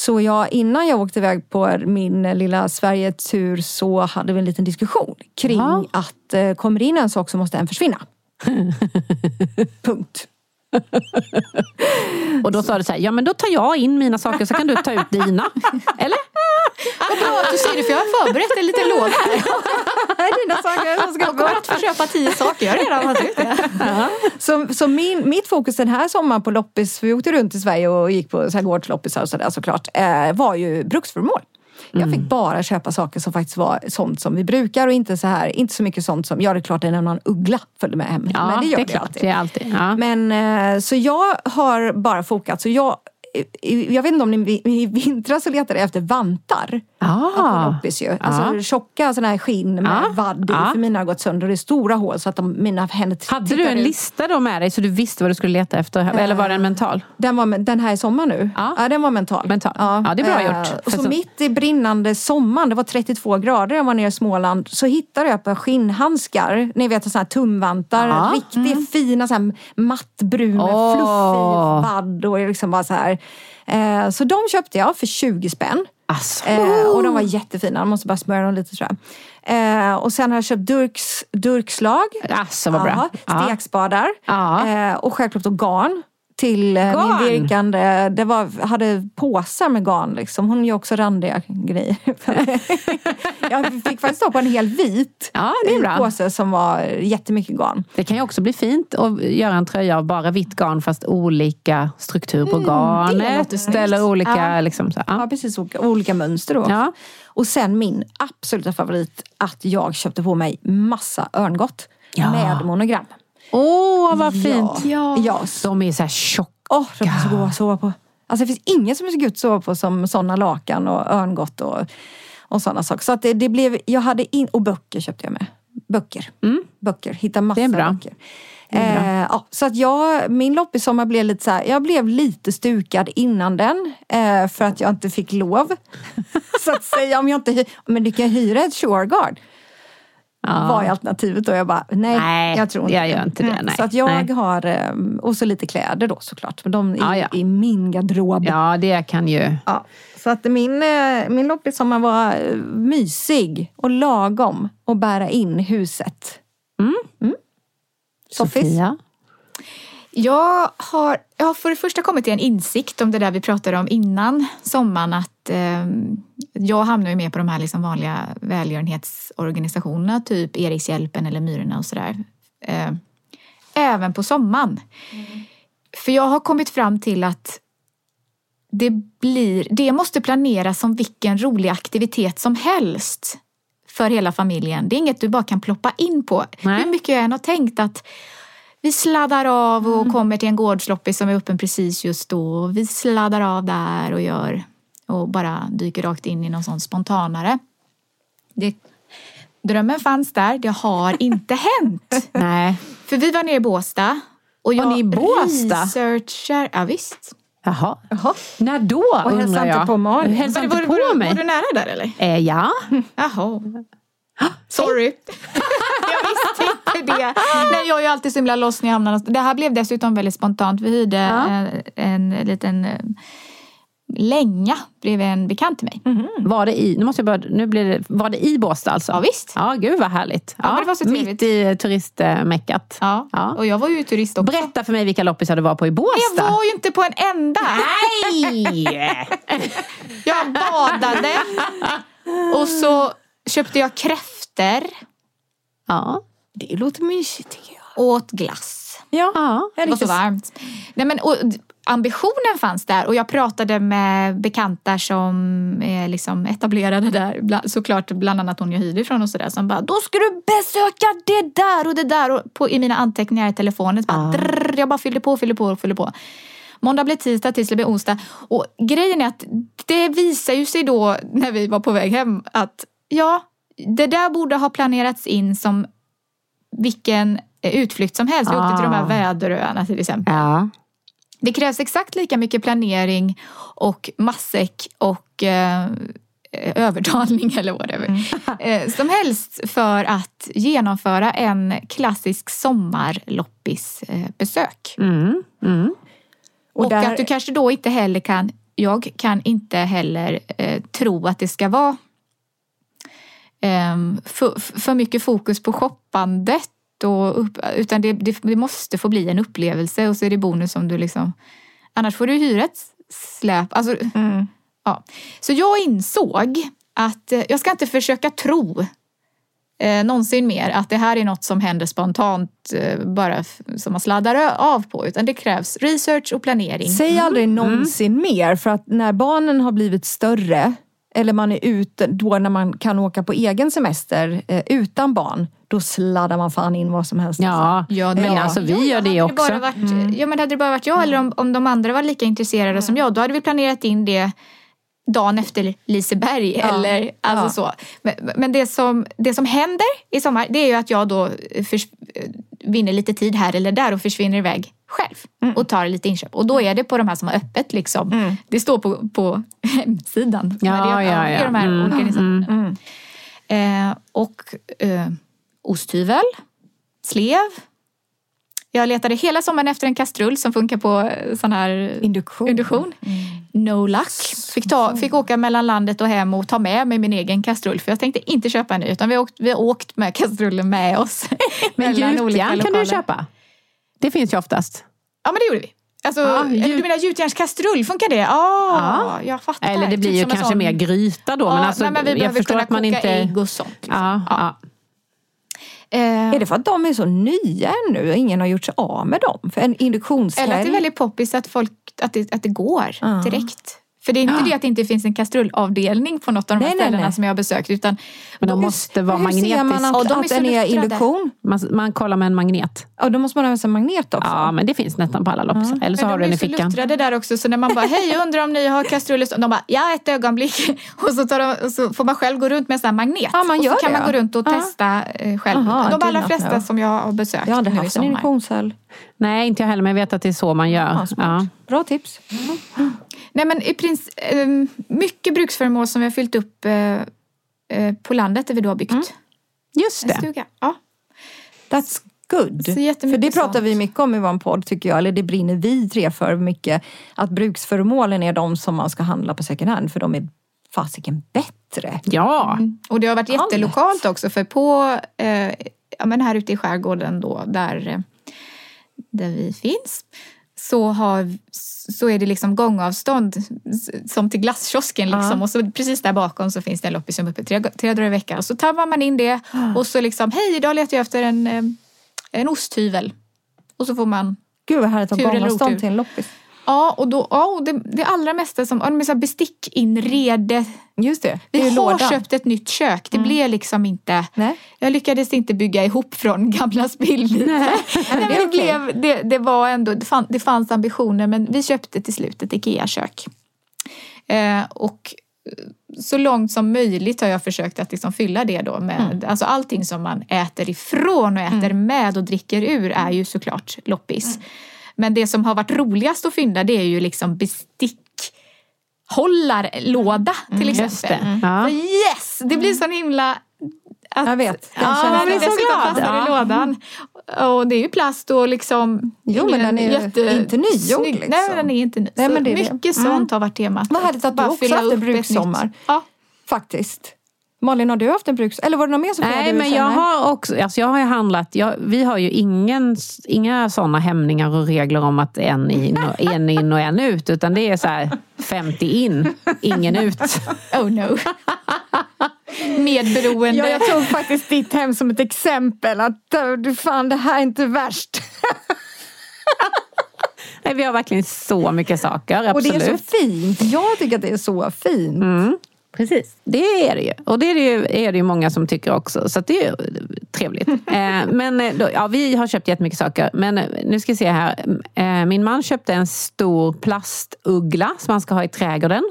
Så jag, innan jag åkte iväg på min lilla Sverige-tur så hade vi en liten diskussion kring Ja. att eh, kommer det in en sak så måste en försvinna. Punkt. Och då sa du så här, ja men då tar jag in mina saker så kan du ta ut dina. Eller? Vad bra att du säger det för jag har förberett en liten låda här. Saker som ska Jag kommer att få köpa tio saker. Jag har redan valt ut det. Så, så min, mitt fokus den här sommaren på loppis, vi åkte runt i Sverige och gick på gårdsloppisar och sådär såklart, eh, var ju bruksföremål. Jag fick bara köpa saker som faktiskt var sånt som vi brukar och inte så här, inte så mycket sånt som, ja det är klart det är någon uggla följde med hem. Ja, men det gör det är det, klart. alltid. Det är alltid. Ja. Men eh, så jag har bara fokat, så jag jag vet inte om ni i vintras så letade jag efter vantar. Ah. På loppis ju. Alltså tjocka sådana här skinn med Ja. vadd. Ja. För mina har gått sönder och det är stora hål så att de, mina händer Hade du en ut. lista då med dig så du visste vad du skulle leta efter? Eller var den mental? Den, var, den här i sommar nu? Ja. den var mental. Mental. Ja, det är bra Eh, gjort. Och så så- mitt i brinnande sommaren, det var 32 grader, jag var nere i Småland, så hittade jag par skinnhandskar. Ni vet sådana här tumvantar, Ja. riktigt fina så här mattbrun med Åh. fluffig vadd och liksom bara så här. Eh, så de köpte jag för 20 spänn. Alltså. Eh, och de var jättefina, jag måste bara smörja dem lite tror jag. Eh, och sen har jag köpt durks, durkslag. Alltså vad bra. Ja, stekspadar. Ja. Eh, och självklart garn. Till eh, Garn? min virkande, det var, hade påsar med garn liksom. Hon gör också randiga grejer. jag fick faktiskt stå på en hel vit Ja, det är bra. påse som var jättemycket garn. Det kan ju också bli fint att göra en tröja av bara vitt garn fast olika struktur på Mm, garnet. snyggt. Eller olika... Ja. Liksom, så, Ja, ja. precis. Olika, olika mönster då. Ja. Och sen min absoluta favorit, att jag köpte på mig massa örngott med monogram. Åh, vad fint! Ja. ja. De är så här tjocka. Åh, de är så goda att sova på. Alltså det finns inget som är så gott att sova på som sådana lakan och örngott och, och sådana saker. Så att det, det blev, jag hade in, och böcker köpte jag med. Böcker. Böcker, hitta Mm. Är bra. böcker. Eh, ja, så att jag, min loppissommar blev lite så här, jag blev lite stukad innan den. Eh, för att jag inte fick lov. så att säga, om jag inte, men du kan hyra ett Shurgard. Ja. var alternativet och jag bara, nej, Nej, jag tror inte jag gör inte det, Mm. Så att jag Nej. har, eh, och så lite kläder då såklart, men de är Ja, ja. i min garderob. Ja, det kan ju... Ja, så att min, eh, min loppissommar var eh, mysig och lagom att bära in huset. Mm. Soffis? Sofia? Jag har, jag har för det första kommit till en insikt om det där vi pratade om innan sommaren. Att eh, jag hamnar ju med på de här liksom vanliga välgörenhetsorganisationerna, typ Erikshjälpen eller Myrorna och sådär. Eh, även på sommaren. För jag har kommit fram till att det, blir, det måste planeras som vilken rolig aktivitet som helst för hela familjen. Det är inget du bara kan ploppa in på. Nej. Hur mycket jag än har tänkt att vi sladdar av och kommer till en gårdsloppis som är öppen precis just då. Vi sladdar av där och gör och bara dyker rakt in i någon sån spontanare. Det, drömmen fanns där, det har inte hänt. Nej. För vi var nere i Båstad. Och jag Var ni i Båstad? researchar, ja visst. Jaha. Jaha. När då, Och undrar inte jag? på Malin. Hälsa Var, inte på mig? var du nära där eller? Eh, ja. Jaha. Sorry. jag visste inte det. Nej, jag är ju alltid så himla loss när jag hamnar någonstans. Det här blev dessutom väldigt spontant. Vi hyrde Ja. en, en liten eh, länga bredvid en bekant till mig. Var det i, nu måste jag börja, nu blir det, var det i Båstad alltså? Ja, visst. Ja, gud vad härligt. Ja, men det var så trevligt. mitt i turistmeckat. Ja. Ja. Och jag var ju turist också. Berätta för mig vilka loppisar du var på i Båstad. Jag var ju inte på en enda. Nej! Jag badade. Och så köpte jag kräfter. ja. Det låter mysigt tycker jag. Åt glass. Ja, Ja. Det var så varmt. Nej, men, och, ambitionen fanns där och jag pratade med bekanta som är liksom etablerade där. Såklart bland annat hon jag hyrde ifrån och sådär. Som bara, då ska du besöka det där och det där. Och på, I mina anteckningar i telefonen. Bara, drrr, jag bara fyllde på, fyllde på och fyllde på. Måndag blir tisdag, tisdag blir onsdag. Och grejen är att det visar ju sig då när vi var på väg hem att ja, det där borde ha planerats in som vilken eh, utflykt som helst. Vi åkte till de här Ah. väderöarna till exempel. ja. Det krävs exakt lika mycket planering och matsäck och eh, övertalning eller whatever. Eh, som helst för att genomföra en klassisk sommarloppisbesök. Mm. Mm. Och, Och där- att du kanske då inte heller kan, jag kan inte heller eh, tro att det ska vara för, för mycket fokus på shoppandet. Och upp, utan det, det, det måste få bli en upplevelse och så är det bonus om du liksom... Annars får du hyra ett släp. Alltså, ja. Så jag insåg att eh, jag ska inte försöka tro eh, någonsin mer att det här är något som händer spontant eh, bara som man sladdar av på. Utan det krävs research och planering. Säg aldrig någonsin Mm. mer för att när barnen har blivit större eller man är ute då när man kan åka på egen semester eh, utan barn, då sladdar man fan in vad som helst. Ja, Ja, men ja. alltså vi Ja, gör det också. bara varit, Ja, men hade det bara varit jag eller om, om de andra var lika intresserade som jag, då hade vi planerat in det dagen efter Liseberg. Eller, alltså så. Men, men det, som, det som händer i sommar, det är ju att jag då förs, vinner lite tid här eller där och försvinner iväg själv och tar lite inköp. Och då är det på de här som har öppet. Liksom. Det står på, på hemsidan. Ja, ja, ja. I de här Mm, organisationerna. Eh, och eh, osthyvel, slev. Jag letade hela sommaren efter en kastrull som funkar på eh, sån här Induktion. induktion. No luck. Fick, ta, fick åka mellan landet och hem och ta med mig min egen kastrull. För jag tänkte inte köpa en ny utan vi har åkt, vi har åkt med kastrullen med oss. Men gjutjärn kan du köpa. Det finns ju oftast. Ja men det gjorde vi. Alltså, gjut- Du menar gjutjärnskastrull, funkar det? Ah, Ja. jag fattar. Eller det blir Typ ju kanske sån- mer gryta då. Men alltså, nej, men vi jag behöver förstår kunna att man koka inte... ägg och sånt. Liksom. Ja, ja. Eh, Är det för att de är så nya ännu och ingen har gjort sig av med dem? För en induktionshelg. Eller att det är väldigt poppis att, folk, att, det, att det går direkt. För det är inte det att det inte finns en kastrullavdelning på något av de här Nej, nej, ställena nej. som jag har besökt. Utan Men de de- måste vara Hur ser man magnetiskt. Och att, de är att så den är induktion? Man, man kollar med en magnet. Ja, då måste man ha med sig magnet också. Ja, men det finns nästan på alla loppisar. Eller så Men har du de den är i så fickan. luttrade där också så när man bara hej jag undrar om ni har kastruller. Så De bara ja ett ögonblick. Och så, de, och så får man själv gå runt med en sån här magnet. Ja, man och gör så kan det, man ja. gå runt och Ja. testa eh, själv. Aha, de är allra flesta ja. som jag har besökt Jag har aldrig haft en sommar. induktionshelg. Nej, inte jag heller, men jag vet att det är så man gör. Ja, Ja. Bra tips. Nej men i princip, eh, mycket bruksföremål som vi har fyllt upp eh, eh, på landet där vi då har byggt. Just En det. stuga. Ja. That's good. Så För det pratar sånt. vi mycket om i vår podd tycker jag, eller det brinner vi tre för mycket. Att bruksföremålen är de som man ska handla på second hand för de är fasiken bättre. Ja. Och det har varit Allt. jättelokalt också för på, eh, ja men här ute i skärgården då där, eh, där vi finns så, har, så är det liksom gångavstånd som till glasskiosken liksom. Och så precis där bakom så finns det en loppis som är uppe tre, tre dagar i veckan. Och så tar man in det och så liksom, hej idag letar jag efter en, eh, en osthyvel. Och så får man Gud vad härligt att ha gångavstånd till en loppis. Ja, och, då, ja, och det, det allra mesta som, ja, men så här bestickinrede. Just det, Vi det är har lådan. köpt ett nytt kök. Det blev liksom inte... Nej. Jag lyckades inte bygga ihop från gamla spillbitar. Nej, det det, okej. blev, det, det var ändå, det, fann, det fanns ambitioner men vi köpte till slut ett IKEA-kök. Eh, och eh, så långt som möjligt har jag försökt att liksom fylla det då med, Mm. alltså allting som man äter ifrån och äter med och dricker ur är ju såklart loppis. Mm. Men det som har varit roligast att fynda det är ju liksom bestick hållarlåda till Mm, exempel. det. Ja. Så yes! Det blir sån himla... Att, Jag vet, den Ja, man blir så glad. Ja. i lådan. Och det är ju plast och liksom... Jo, men den är jätte- inte nygjord, liksom. Nej, den är inte ny. Nej, men det är det. mycket Mm. sånt har varit temat. Vad härligt att du också haft en brukssommar. Ja. Faktiskt. Malin, har du haft en bruks... Eller var det någon mer som Nej, men jag har också, alltså jag har ju handlat, jag, vi har ju ingen, inga sådana hämningar och regler om att en in, och, en in och en ut. Utan det är så här 50 in, ingen ut. Oh no. Medberoende. Ja, jag tog faktiskt ditt hem som ett exempel. Att äh, du fan, det här är inte värst. Nej, vi har verkligen så mycket saker, Och det absolut. är så fint. Jag tycker att det är så fint. Precis, det är det ju. Och det är det ju, är det ju många som tycker också. Så det är ju trevligt. eh, men eh, då, ja, vi har köpt jättemycket saker. Men eh, nu ska vi se här. Eh, min man köpte en stor plastuggla som man ska ha i trädgården.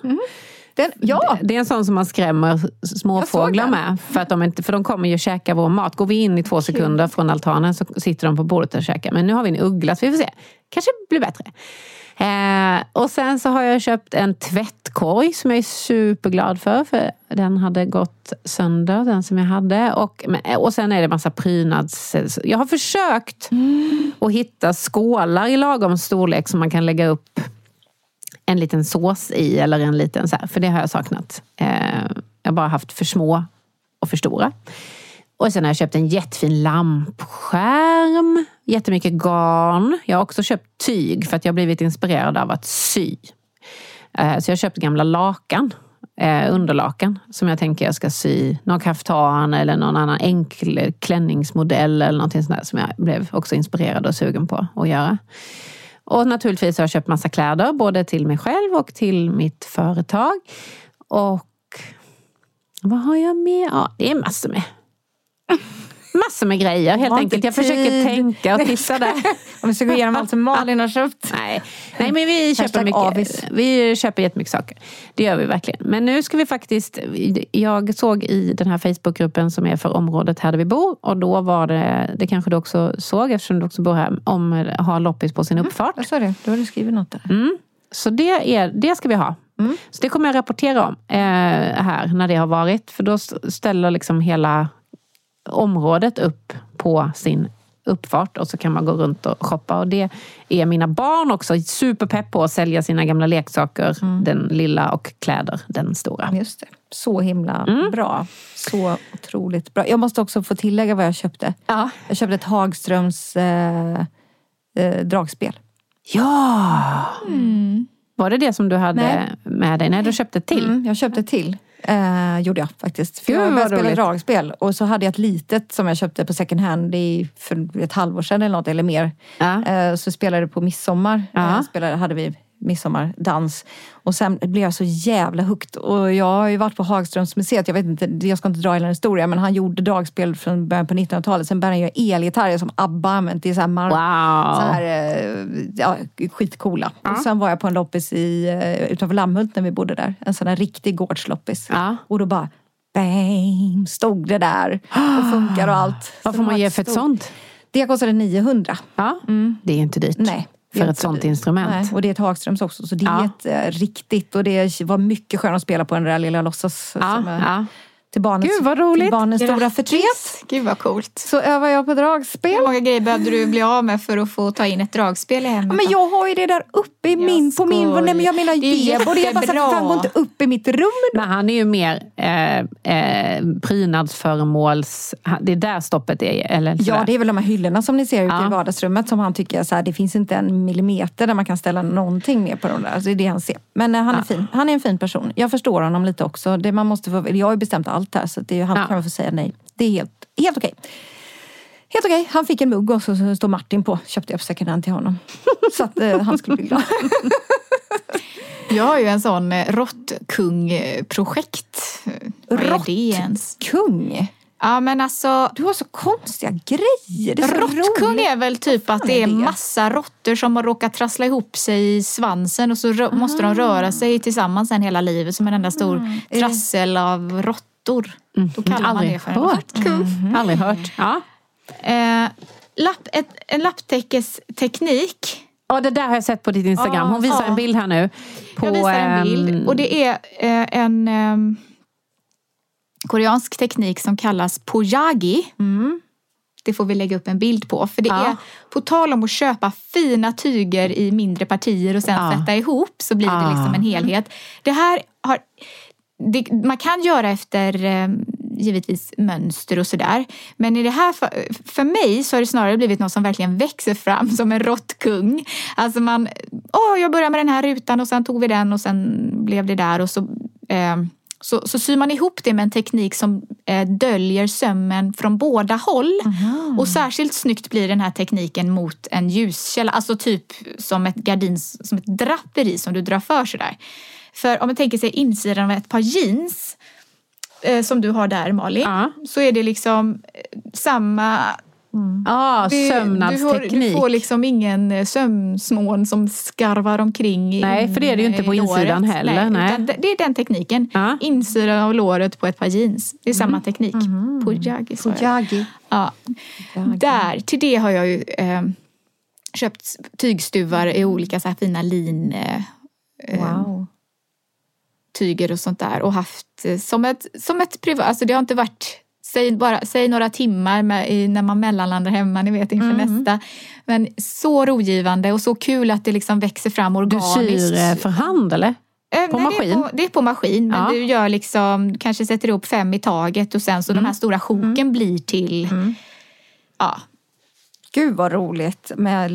Den, ja, Det är en sån som man skrämmer småfåglar med. För, att de inte, för de kommer ju käka vår mat. Går vi in i två sekunder från altanen så sitter de på bordet och käkar. Men nu har vi en uggla så vi får se. Kanske blir bättre. Eh, och sen så har jag köpt en tvättkorg som jag är superglad för. För den hade gått sönder, den som jag hade. Och, men- och sen är det massa prydnads... Jag har försökt att hitta skålar i lagom storlek som man kan lägga upp en liten sås i eller en liten så här, för det har jag saknat. Eh, jag har bara haft för små och för stora. Och sen har jag köpt en jättefin lampskärm, jättemycket garn. Jag har också köpt tyg för att jag har blivit inspirerad av att sy. Eh, så jag har köpt gamla lakan, eh, underlakan, som jag tänker jag ska sy någon kaftan eller någon annan enkel klänningsmodell eller någonting sånt där som jag blev också inspirerad och sugen på att göra. Och naturligtvis har jag köpt massa kläder, både till mig själv och till mitt företag. Och vad har jag med? Ja, det är massor med. Massor med grejer helt enkelt. Jag försöker tänka och titta där. om vi ska gå igenom allt som Malin har köpt. Nej, Nej men vi köper, avis. mycket, vi köper jättemycket saker. Det gör vi verkligen. Men nu ska vi faktiskt... Jag såg i den här Facebookgruppen som är för området här där vi bor. Och då var det, det kanske du också såg eftersom du också bor här, om ha loppis på sin uppfart. Jag sa det, då har du skrivit något där. Mm. Så det, är, det ska vi ha. Så det kommer jag rapportera om eh, här när det har varit. För då ställer liksom hela området upp på sin uppfart och så kan man gå runt och shoppa. Och det är mina barn också superpepp på att sälja sina gamla leksaker, den lilla och kläder, den stora. Just det. Så himla bra. Så otroligt bra. Jag måste också få tillägga vad jag köpte. Ja. Jag köpte ett Hagströms eh, eh, dragspel. Ja! Var det det som du hade Nej. med dig? Nej, du köpte till. Mm, jag köpte till. Eh, gjorde jag faktiskt. För Gud, jag började spela dragspel. Och så hade jag ett litet som jag köpte på second hand i, för ett halvår sedan eller något, eller mer. Ja. Eh, så spelade på midsommar. Ja. Eh, spelade, hade vi midsommardans. Och sen blev jag så jävla hooked. Och jag har ju varit på Hagströms museet. Jag vet inte, jag ska inte dra hela den historia, men han gjorde dragspel från början på 1900-talet. Sen började han göra elgitarrer som ABBA använt. Det är så här, mar- Wow! så här eh, ja, skitcoola. Och sen var jag på en loppis i, eh, utanför Lammhult när vi bodde där. En sån här riktig gårdsloppis. Ja. Och då bara bam, stod det där och funkar och allt. Vad får man ge för ett stort- sånt? Det kostade 900. Ja, det är inte dyrt. Nej. Är För ett sånt dyrt. instrument. Nej, och det är ett Hagströms också. Så det är Ja. ett eh, riktigt och det var mycket skönare att spela på det där lilla låtsas. Ja, som, eh, ja. Till barnets, Gud, vad roligt. till barnens stora Grattis. förtret. Gud vad coolt. Så övar jag på dragspel. Hur många grejer behövde du bli av med för att få ta in ett dragspel i hemmet? Men jag har ju det där uppe i min, på min... Nej men jag menar Det är det. Jag bara säga, jättebra. fan gå inte upp i mitt rum. Men han är ju mer eh, eh, prydnadsföremåls... Det är där stoppet är, eller? Ja, det är väl de här hyllorna som ni ser ute Ja. i vardagsrummet som han tycker så här, det finns inte en millimeter där man kan ställa någonting mer på de där. Så det är det han ser. Men eh, han är fin. Han är en fin person. Jag förstår honom lite också. Det man måste få, jag har ju bestämt allt här så det är, han Ja. kan få säga nej. Det är helt, helt okej. Helt okej. Han fick en mugg och så, så står Martin på. Köpte jag på second hand till honom. så att eh, han skulle bli glad. Jag har ju en sån eh, råttkung-projekt. Vad är det ens? Kung! Ja men alltså Du har så konstiga grejer. Det är Råttkung är väl typ att det är massa råttor som har råkat trassla ihop sig i svansen och så måste de röra sig tillsammans sen hela livet som en enda stor trassel av råttor. Då kallar man det för en hört. råttkung. Aldrig hört. Ja. Eh, lapp, ett, en lapptäckesteknik. Ja, det där har jag sett på ditt Instagram. Hon visar Ja. en bild här nu. På, Jag visar en ehm, bild och det är eh, en ehm, koreansk teknik som kallas pojagi. Det får vi lägga upp en bild på. För det Ja. är på tal om att köpa fina tyger i mindre partier och sen Ja. sätta ihop så blir det liksom en helhet. Det här har det, man kan göra efter eh, givetvis mönster och sådär. Men i det här för, för mig så har det snarare blivit något som verkligen växer fram som en råttkung. Alltså man, åh jag börjar med den här rutan och sen tog vi den och sen blev det där och så eh, så, så syr man ihop det med en teknik som eh, döljer sömmen från båda håll. Och särskilt snyggt blir den här tekniken mot en ljuskälla. Alltså typ som ett gardins, som ett draperi som du drar för sådär. För om man tänker sig insidan av ett par jeans eh, som du har där Malin. Ja. Så är det liksom eh, samma Ja, det- Du, sömnadsteknik. får, du får liksom ingen eh, sömsmån som skarvar omkring i- Nej, för det är det ju inte på insidan låret. heller, nej. utan det- är den tekniken. Ja. Insidan av låret på ett par jeans. Det är samma teknik. På jaggi sa jag. Ja. Där, till det har jag ju eh, köpt tygstuvar i olika så här fina lin eh, eh, Wow. Tyger och sånt där och haft eh, som ett, som ett privat, alltså det har inte varit Säg, bara, säg några timmar med, i, när man mellanlandar hemma, ni vet inför nästa. Men så rogivande och så kul att det liksom växer fram Du organiskt. syr eh, för hand eller? Eh, på nej, maskin? Det är på, det är på maskin, men Ja. du gör liksom, kanske sätter ihop fem i taget och sen så Mm. de här stora sjoken blir till, ja, Gud vad roligt med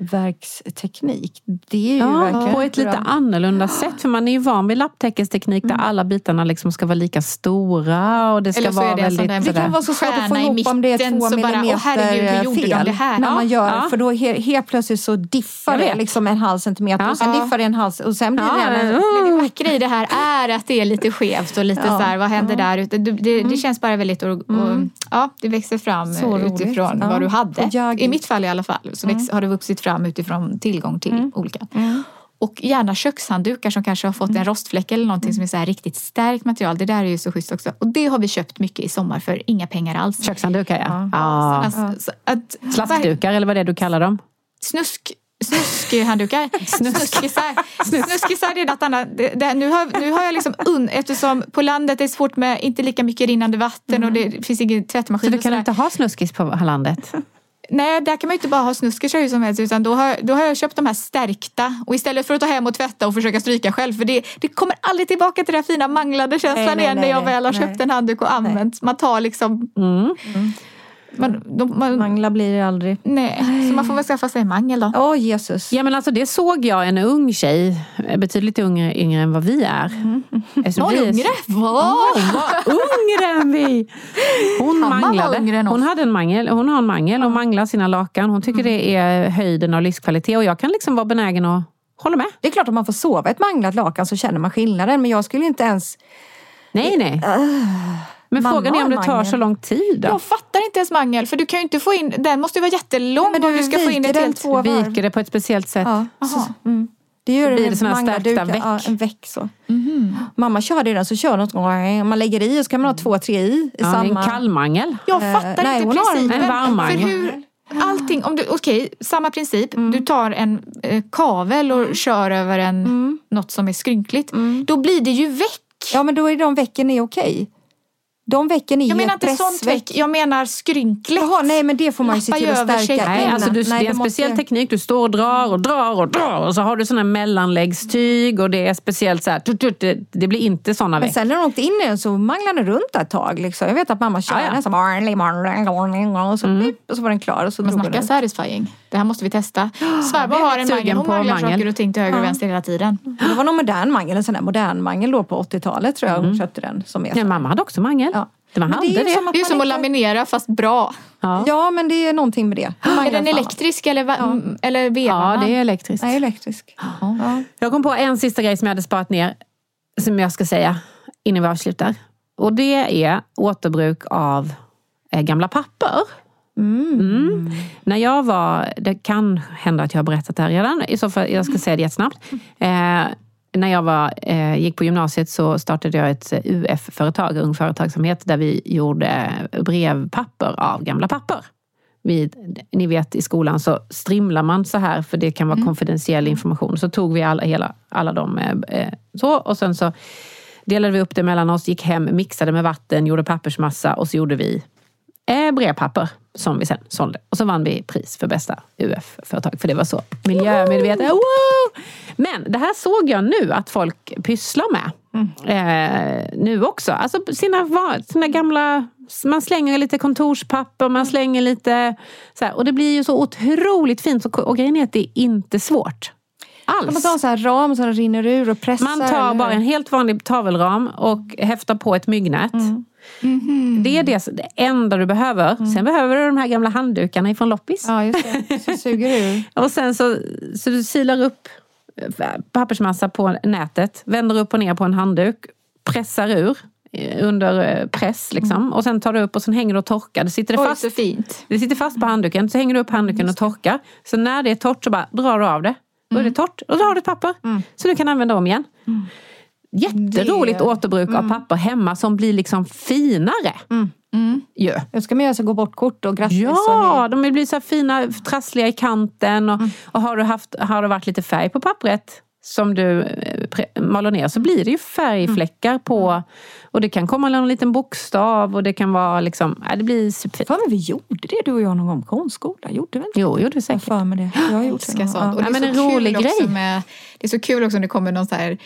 lappverksteknik. Det är ju Ja, verkligen på ett lite bra. annorlunda sätt. För man är ju van vid lapptäckesteknik där alla bitarna liksom ska vara lika stora och det ska Eller så är vara det en sån väldigt... Det kan vara så svårt att få ihop om det är två bara, millimeter de fel det här? när Ja, man gör. För då he, helt plötsligt så diffar det liksom en halv centimeter och sen diffar det en halv och sen blir det en... ja. Men det vackra i det här är att det är lite skevt och lite Ja. så här, vad händer där ute? Det, det, det känns bara väldigt, och, och, ja, det växer fram Så utifrån vad du hade. I mitt fall i alla fall så har det vuxit fram utifrån tillgång till olika. Och gärna kökshanddukar som kanske har fått en rostfläck eller någonting som är så här riktigt starkt material. Det där är ju så schysst också. Och det har vi köpt mycket i sommar för inga pengar alls. Kökshanddukar ja. ja. Alltså, så att, Slaskdukar eller vad det är du kallar dem. Snusk Snuskhanddukar. Snuskisar. Snuskisar det är något annat. Det, det, nu, har, nu har jag liksom un, eftersom på landet är det svårt med inte lika mycket rinnande vatten och det finns ingen Så tvättmaskin. du och kan inte ha snuskis på landet? Nej, där kan man ju inte bara ha snuskisar hur som helst utan då har, då har jag köpt de här stärkta. Och istället för att ta hem och tvätta och försöka stryka själv för det, det kommer aldrig tillbaka till den fina manglade känslan Nej, nej, igen när nej, jag nej, väl har köpt en handduk och använt. Man tar liksom... Man, de, man, Mangla blir det aldrig. nej, så man får väl skaffa sig en mangel då. Åh Jesus. Ja men alltså det såg jag en ung tjej, betydligt yngre, yngre än vad vi är. Vi är- yngre? Va? Hon var yngre än vi! Hon Mamma manglade. yngre än oss. Hon hade en mangel, hon har en mangel och manglar sina lakan. Hon tycker det är höjden av livskvalitet och jag kan liksom vara benägen att hålla med. Det är klart att man får sova ett manglat lakan så känner man skillnaden men jag skulle inte ens... Nej, nej. Men mamma frågan är om det tar mangel. så lång tid då? Jag fattar inte ens mangel för du kan ju inte få in, den måste ju vara jättelång Men om du ska få in ett helt... två varv. Viker det på ett speciellt sätt? Ja. Jaha. Mm. Det gör Blir det manglar stärkta väck? Ja, en väck så. Mamma körde den så kör något man lägger i och så kan man ha två, tre i. i Ja, samma... en kallmangel. Jag Eh, fattar nej, inte principen. en varmmangel. Allting, om du, okej, samma princip. Du tar en eh, kavel och kör över en, något som är skrynkligt. Då blir det ju väck. Ja men då är de väcken är okej. De vecken är Jag ju menar ett inte sånt pressveck. veck, jag menar skrynkligt. Jaha, nej men det får man ju se till att stärka sig. Nej, innan. alltså du, Nej, det är en måste- speciell teknik. Du står och drar och drar och drar och så har du såna mellanläggstyg och det är speciellt så här, tut, tut, det, det blir inte såna Men veck. sen när de åkte in i den så manglade den runt ett tag. Liksom. Jag vet att mamma körde Ja, ja. den som och så, Mm. och så var den klar och så Men snacka satisfying. Det här måste vi testa. Svärmor har en mangel. Hon på manglar mangel. saker och ting till höger och vänster hela tiden. Det var någon modern mangel, en sån där modern mangel då på 80-talet tror jag hon köpte den. Som är Ja, mamma hade också mangel. Ja. Det var Men hade det är det. som att Det är man som att inte- laminera fast bra. Ja. Ja men det är någonting med det. Är den elektrisk eller, va- mm, eller vevar ja, man? det är elektriskt. Nej, elektrisk. Ja. Jag kom på en sista grej som jag hade sparat ner, som jag ska säga innan vi avslutar. Och det är återbruk av eh, gamla papper. Mm. När jag var, det kan hända att jag har berättat det här redan, i så fall, jag ska säga det jättesnabbt. Eh, när jag var, eh, gick på gymnasiet så startade jag ett UF-företag, Ung Företagsamhet, där vi gjorde brevpapper av gamla papper. Vi, ni vet i skolan så strimlar man så här för det kan vara konfidentiell information. Så tog vi alla, hela, alla de eh, eh, så och sen så delade vi upp det mellan oss, gick hem, mixade med vatten, gjorde pappersmassa och så gjorde vi eh, brevpapper som vi sen sålde. Och så vann vi pris för bästa UF-företag, för det var så miljömedvetet. Wow! Men det här såg jag nu att folk pysslar med. Eh, nu också. Alltså sina, sina gamla... Man slänger lite kontorspapper, man slänger lite... Så här, och det blir ju så otroligt fint. Och, grejen är att det är inte svårt. Kan man Alls. ta en sån här ram som rinner ur och pressar? Man tar bara en helt vanlig tavelram och häftar på ett myggnät. Det är det, det enda du behöver. Sen behöver du de här gamla handdukarna ifrån loppis. Ja, just det. Så suger ur. Och sen så, så du silar upp eh, pappersmassa på nätet, vänder upp och ner på en handduk, pressar ur eh, under eh, press liksom. Och sen tar du upp och sen hänger du och torkar. Det sitter det Oj, fast. så fint. Det sitter fast på handduken, så hänger du upp handduken och torkar. Så när det är torrt så bara drar du av det. Då är det torrt och då har du ett papper. Så du kan använda om igen. Jätteroligt Det- återbruk av papper hemma som blir liksom finare. Ju. Jag ska man göra så gå bort-kort och grattis. och Ja, hej. de blir så här fina, trassliga i kanten. Och, och har, du haft, har det varit lite färg på pappret som du eh, maler ner så blir det ju färgfläckar på. Och det kan komma någon liten bokstav och det kan vara liksom, ja, det blir superfint. För vi gjorde det du och jag någon gång på konstskola. Gjorde vi inte? Jo, gjorde vi Jag säkert. för mig det. Jag har gjort det. sånt. Och Ja, det är men så en rolig grej. Med, det är så kul också om det kommer någon så här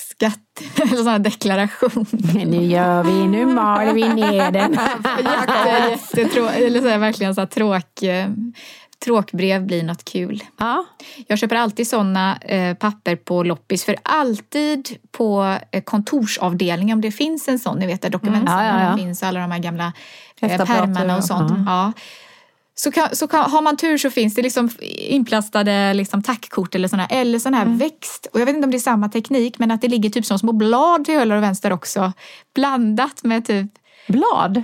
skatt eller sån här deklaration. Nu gör vi, nu maler vi ner den. Jätte- jättetrå- eller så här, verkligen så här tråk, tråkbrev blir något kul. Ja. Jag köper alltid såna eh, papper på loppis för alltid på eh, kontorsavdelningen om det finns en sån, ni vet där dokumentsamlingen Ja, ja, ja. finns alla de här gamla eh, pärmarna och sånt. Ja. Så, kan, så kan, har man tur så finns det liksom inplastade liksom tackkort eller såna, eller sån här växt. Och jag vet inte om det är samma teknik men att det ligger typ som små blad till höger och vänster också. Blandat med typ Blad?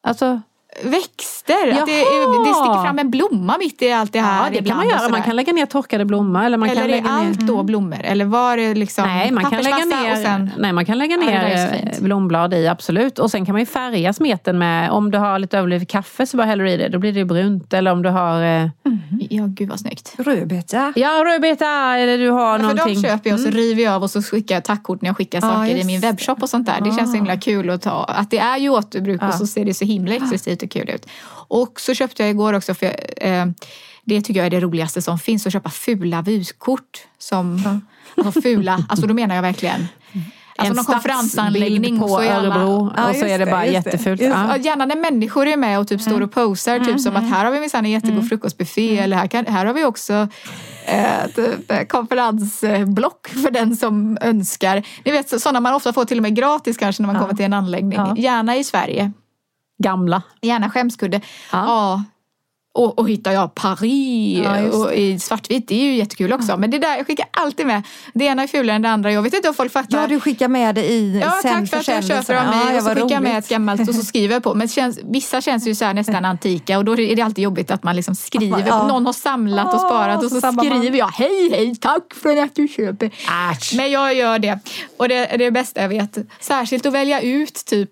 Alltså, växter. Att det, det sticker fram en blomma mitt i allt det här. ja, det kan man göra. Man kan lägga ner torkade blommor. Eller, man Eller kan är lägga ner... allt då blommor? Eller var det liksom Nej, man kan lägga ner, och sen... nej, man kan lägga Ja, ner så eh, blomblad i, absolut. Och sen kan man ju färga smeten med, om du har lite överblivet kaffe så bara häller du i det, då blir det brunt. Eller om du har eh, Ja, gud vad snyggt. Rödbeta. ja, rödbeta eller du har Ja, för någonting. de köper jag och så river jag av och så skickar jag tackkort när jag skickar Ja, saker i just min webbshop och sånt där. Det känns så himla kul att ta. Att det är ju återbruk och så ser det så himla exklusivt och kul ut. Och så köpte jag igår också, för jag, eh, det tycker jag är det roligaste som finns, att köpa fula vyskort. Som, alltså fula, alltså då menar jag verkligen Alltså En någon konferensanläggning på så alla- Örebro Ja, och så är det det, bara just jättefult. Just Ja. Ja, gärna när människor är med och typ står och posar, typ som att här har vi minsann en jättegod frukostbuffé eller här, kan, här har vi också eh, typ, eh, konferensblock för den som önskar. Ni vet så- sådana man ofta får till och med gratis kanske när man kommer till en anläggning. Ja. Gärna i Sverige, Gamla. gärna skämskudde. Ja. Ja. Och, och hittar jag Paris Ja, och i svartvitt, det är ju jättekul också. Men det där, jag skickar alltid med. Det ena är fulare än det andra. Jag vet inte om folk fattar. Ja, du skickar med det i Ja, sen tack för att jag köper av mig Ja, ja, och så skickar jag med ett gammalt och så skriver jag på. Men känns, vissa känns ju så här nästan antika och då är det alltid jobbigt att man liksom skriver. Ja. Någon har samlat och Ja, sparat och så man. skriver jag hej hej tack för att du köper. Äsch. Men jag gör det och det är det bästa jag vet. Särskilt att välja ut typ.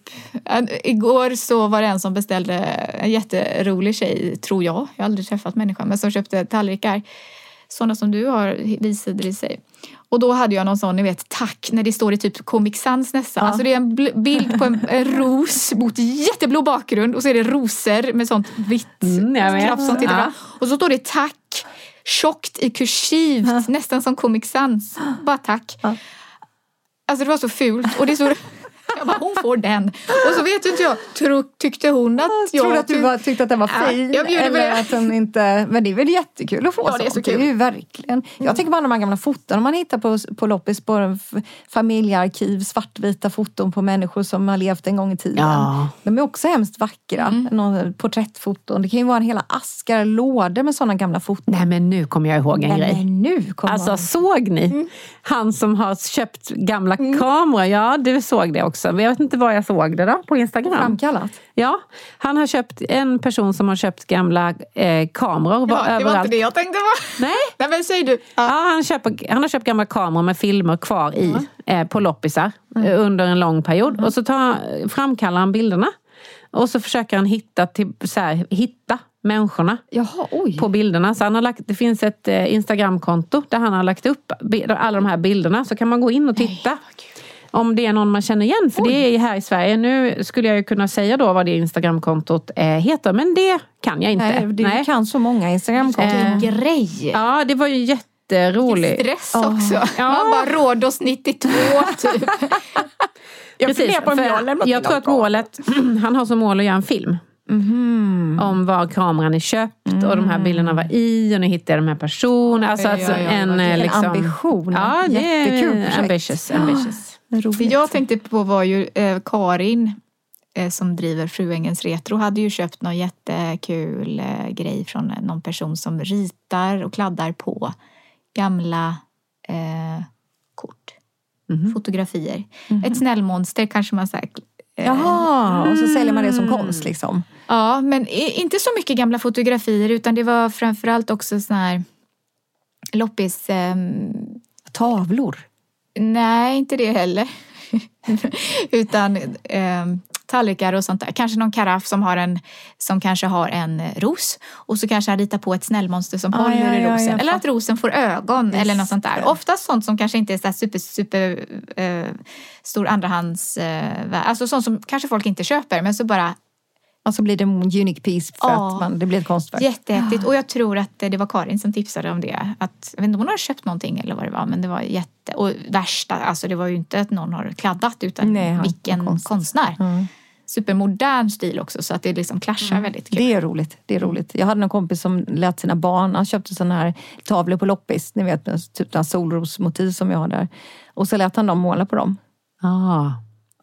Igår så var det en som beställde en jätterolig tjej, tror jag. Jag har aldrig träffat människan men som köpte tallrikar sådana som du har visade i sig. Och då hade jag någon sån, ni vet, tack, när det står i typ Comic Sans nästan. Ja. Alltså det är en bild på en, en ros mot jätteblå bakgrund och så är det rosor med sånt vitt Mm, knapp som tittar Ja. fram. Och så står det tack, tjockt i kursivt, nästan som Comic Sans. Bara tack. Alltså det var så fult. Och det är så... Jag bara, hon får den. Och så vet inte jag, tro, tyckte hon att jag... Tror du att du var, tyckte att den var Ja, fin? jag eller det. att den inte... Men det är väl jättekul att få Ja, det är sånt. så kul. Mm. Det är ju verkligen. Jag tänker på alla de här gamla foton man hittar på, på loppis. På familjearkiv, svartvita foton på människor som har levt en gång i tiden. Ja. De är också hemskt vackra. Mm. Någon porträttfoton. Det kan ju vara en hela askar, lådor med sådana gamla foton. Nej men nu kommer jag ihåg en Nej, grej. men nu kommer Alltså man- såg ni? Mm. Han som har köpt gamla kameror. Ja, du såg det också. Men Jag vet inte var jag såg det då. På Instagram. framkallat. Ja, han har köpt en person som har köpt gamla eh, kameror var Ja, det var överallt. inte det jag tänkte på. Nej. Nej men säg du. Ja, han, köper, han har köpt gamla kameror med filmer kvar i eh, på loppisar Mm. eh, under en lång period. Och så tar, framkallar han bilderna. Och så försöker han hitta, till, så här, hitta människorna Jaha, på bilderna. Så han har lagt, det finns ett eh, Instagramkonto där han har lagt upp alla de här bilderna. Så kan man gå in och titta. Om det är någon man känner igen. För det är här i Sverige. Nu skulle jag ju kunna säga då vad det Instagramkontot eh, heter. Men det kan jag inte. Nej, du kan så många Instagramkonton. Eh, Grej. Ja, det var ju jätteroligt. Stress också. Man bara Rhodos 92 typ. Jag Precis, funderar på om jag lämnat jag tror att målet, han har som mål att göra en film. Mhm. Om var kameran är köpt och de här bilderna var i och nu hittar jag de här personerna. Alltså, alltså oj, oj, en, vad kul. eh, En liksom, ambition. Ja, det Jättekul är projekt. ambitious. ambitious. Det jag tänkte på var ju eh, Karin eh, som driver Fruängens Retro hade ju köpt någon jättekul eh, grej från eh, någon person som ritar och kladdar på gamla eh, kort. Mhm. Fotografier. Ett snällmonster kanske man säger. Eh, Jaha, och så säljer man det som konst liksom. Ja, men inte så mycket gamla fotografier utan det var framförallt också sån här loppis... ehm, Tavlor. Nej, inte det heller. Utan eh, tallrikar och sånt där. Kanske någon karaff som, har en, som kanske har en ros och så kanske han ritar på ett snällmonster som Ah, håller ja, i ja, rosen. jag eller att rosen får ögon eller något sånt där. det. Oftast sånt som kanske inte är så super, super eh, stor andrahands... Eh, alltså sånt som kanske folk inte köper men så bara Och så blir det en unique piece för Ja. att man, det blir ett konstverk. Jättehäftigt. Och jag tror att det var Karin som tipsade om det. Att, jag vet inte om hon har köpt någonting eller vad det var. Men det var jätte... Och värsta, alltså det var ju inte att någon har kladdat utan Nej, vilken konst. konstnär. Mm. Supermodern stil också så att det liksom clashar väldigt kul. Det är roligt. Det är roligt. Jag hade en kompis som lät sina barn, han köpte sådana här tavlor på loppis, ni vet typ den solrosmotiv som jag har där. Och så lät han dem måla på dem. Ah.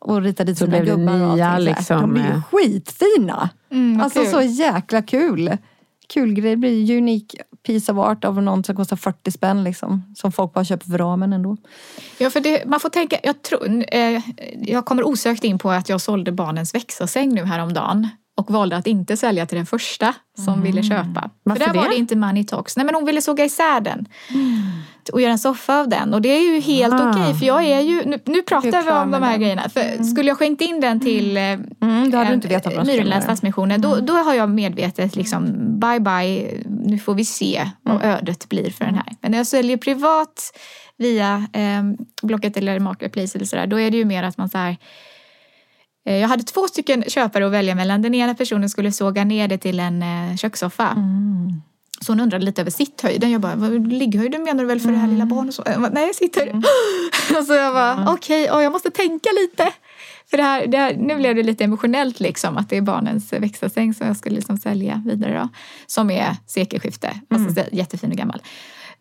Och rita dit Så sina gubbar och nya, här. liksom, De blir ju skitfina! Mm, alltså kul. så jäkla kul! Kul grej. Det blir unique piece of art av någon som kostar 40 spänn liksom. Som folk bara köper för ramen ändå. Ja, för det, man får tänka, jag, tror, eh, jag kommer osökt in på att jag sålde barnens växelsäng nu häromdagen och valde att inte sälja till den första som ville köpa. Varför för där var det? det inte money talks. Nej men hon ville såga isär den. Och göra en soffa av den. Och det är ju helt Ah. okej för jag är ju, nu, nu pratar vi om de här den. grejerna. För skulle jag skänkt in den till eh, Mm, skulle Myrorna göra. Stadsmissionen, då, då har jag medvetet liksom bye bye, nu får vi se vad Mm. ödet blir för den här. Men när jag säljer privat via eh, Blocket eller Marketplace eller sådär, då är det ju mer att man så här eh, jag hade två stycken köpare att välja mellan. Den ena personen skulle såga ner det till en eh, kökssoffa. Mm. Så hon undrade lite över sitthöjden. Jag bara, "Vad- ligghöjden menar du väl för det här lilla barnet? Så. Jag bara, Nej, sitthöjden. Och så jag bara, okej, okay, jag måste tänka lite. För det här, det här, nu blev det lite emotionellt liksom att det är barnens växelsäng som jag skulle liksom sälja vidare då. Som är sekelskifte, alltså jättefin och gammal.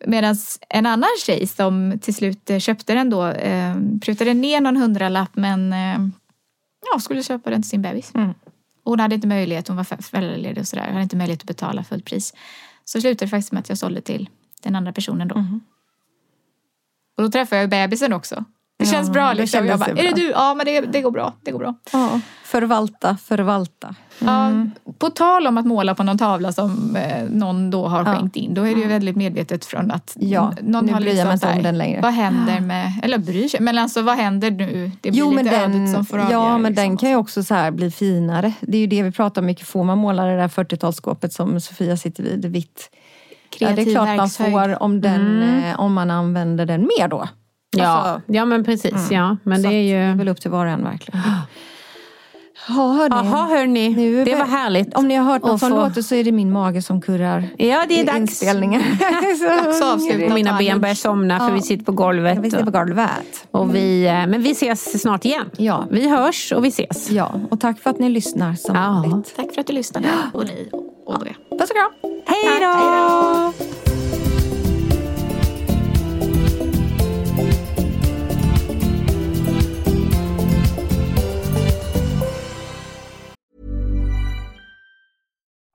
Medan en annan tjej som till slut eh, köpte den då, eh, prutade ner någon hundralapp men eh, ja, skulle köpa den till sin bebis. Och hon hade inte möjlighet, hon var för- föräldraledig och sådär, hade inte möjlighet att betala fullt pris. Så slutade det faktiskt med att jag sålde till den andra personen då. Och då träffade jag bebisen också. Det känns Ja, bra det liksom. Jag kändes bara, det är det bra. du? Ja men det, det går bra, det går bra. Ja, förvalta, förvalta. Ja, på tal om att måla på någon tavla som eh, någon då har skänkt in, då är det ju väldigt medvetet från att Ja, någon nu har bryr liksom här, om den längre. Vad händer med, eller bryr sig, men alltså vad händer nu? Det blir Jo, men lite den, ödet som får avgöra. ja, men liksom. den kan ju också så bli finare. Det är ju det vi pratar om mycket. Får man måla det där 40-talsskåpet som Sofia sitter vid, vitt. Ja, det är Kreativ klart man får om, den, Mm. eh, om man använder den mer då. Ja, Alltså, ja men precis. Ja. Men så det är att det är ju... väl upp till var och en verkligen. Ja, hörni. Jaha hörni, Nu är det var härligt. Om ni har hört något som få- låter så är det min mage som kurrar Ja, det är dags. inspelningen. Dags att avsluta. Och mina ben börjar somna för Ja. vi sitter på golvet. Vi sitter på golvet. Och vi, eh, men vi ses snart igen. Ja. Vi hörs och vi ses. Ja, och tack för att ni lyssnar som Ja. vanligt. Tack för att du lyssnade. Och ni och det. Puss och kram! Hej då!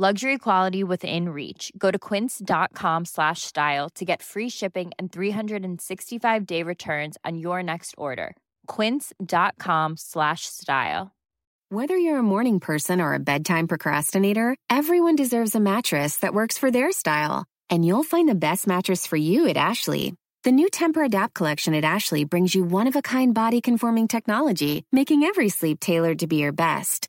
Luxury quality within reach. Go to quince.com slash style to get free shipping and 365 day returns on your next order. Quince.com slash style. Whether you're a morning person or a bedtime procrastinator, everyone deserves a mattress that works for their style. And you'll find the best mattress for you at Ashley. The new Temper Adapt collection at Ashley brings you one of a kind body conforming technology, making every sleep tailored to be your best.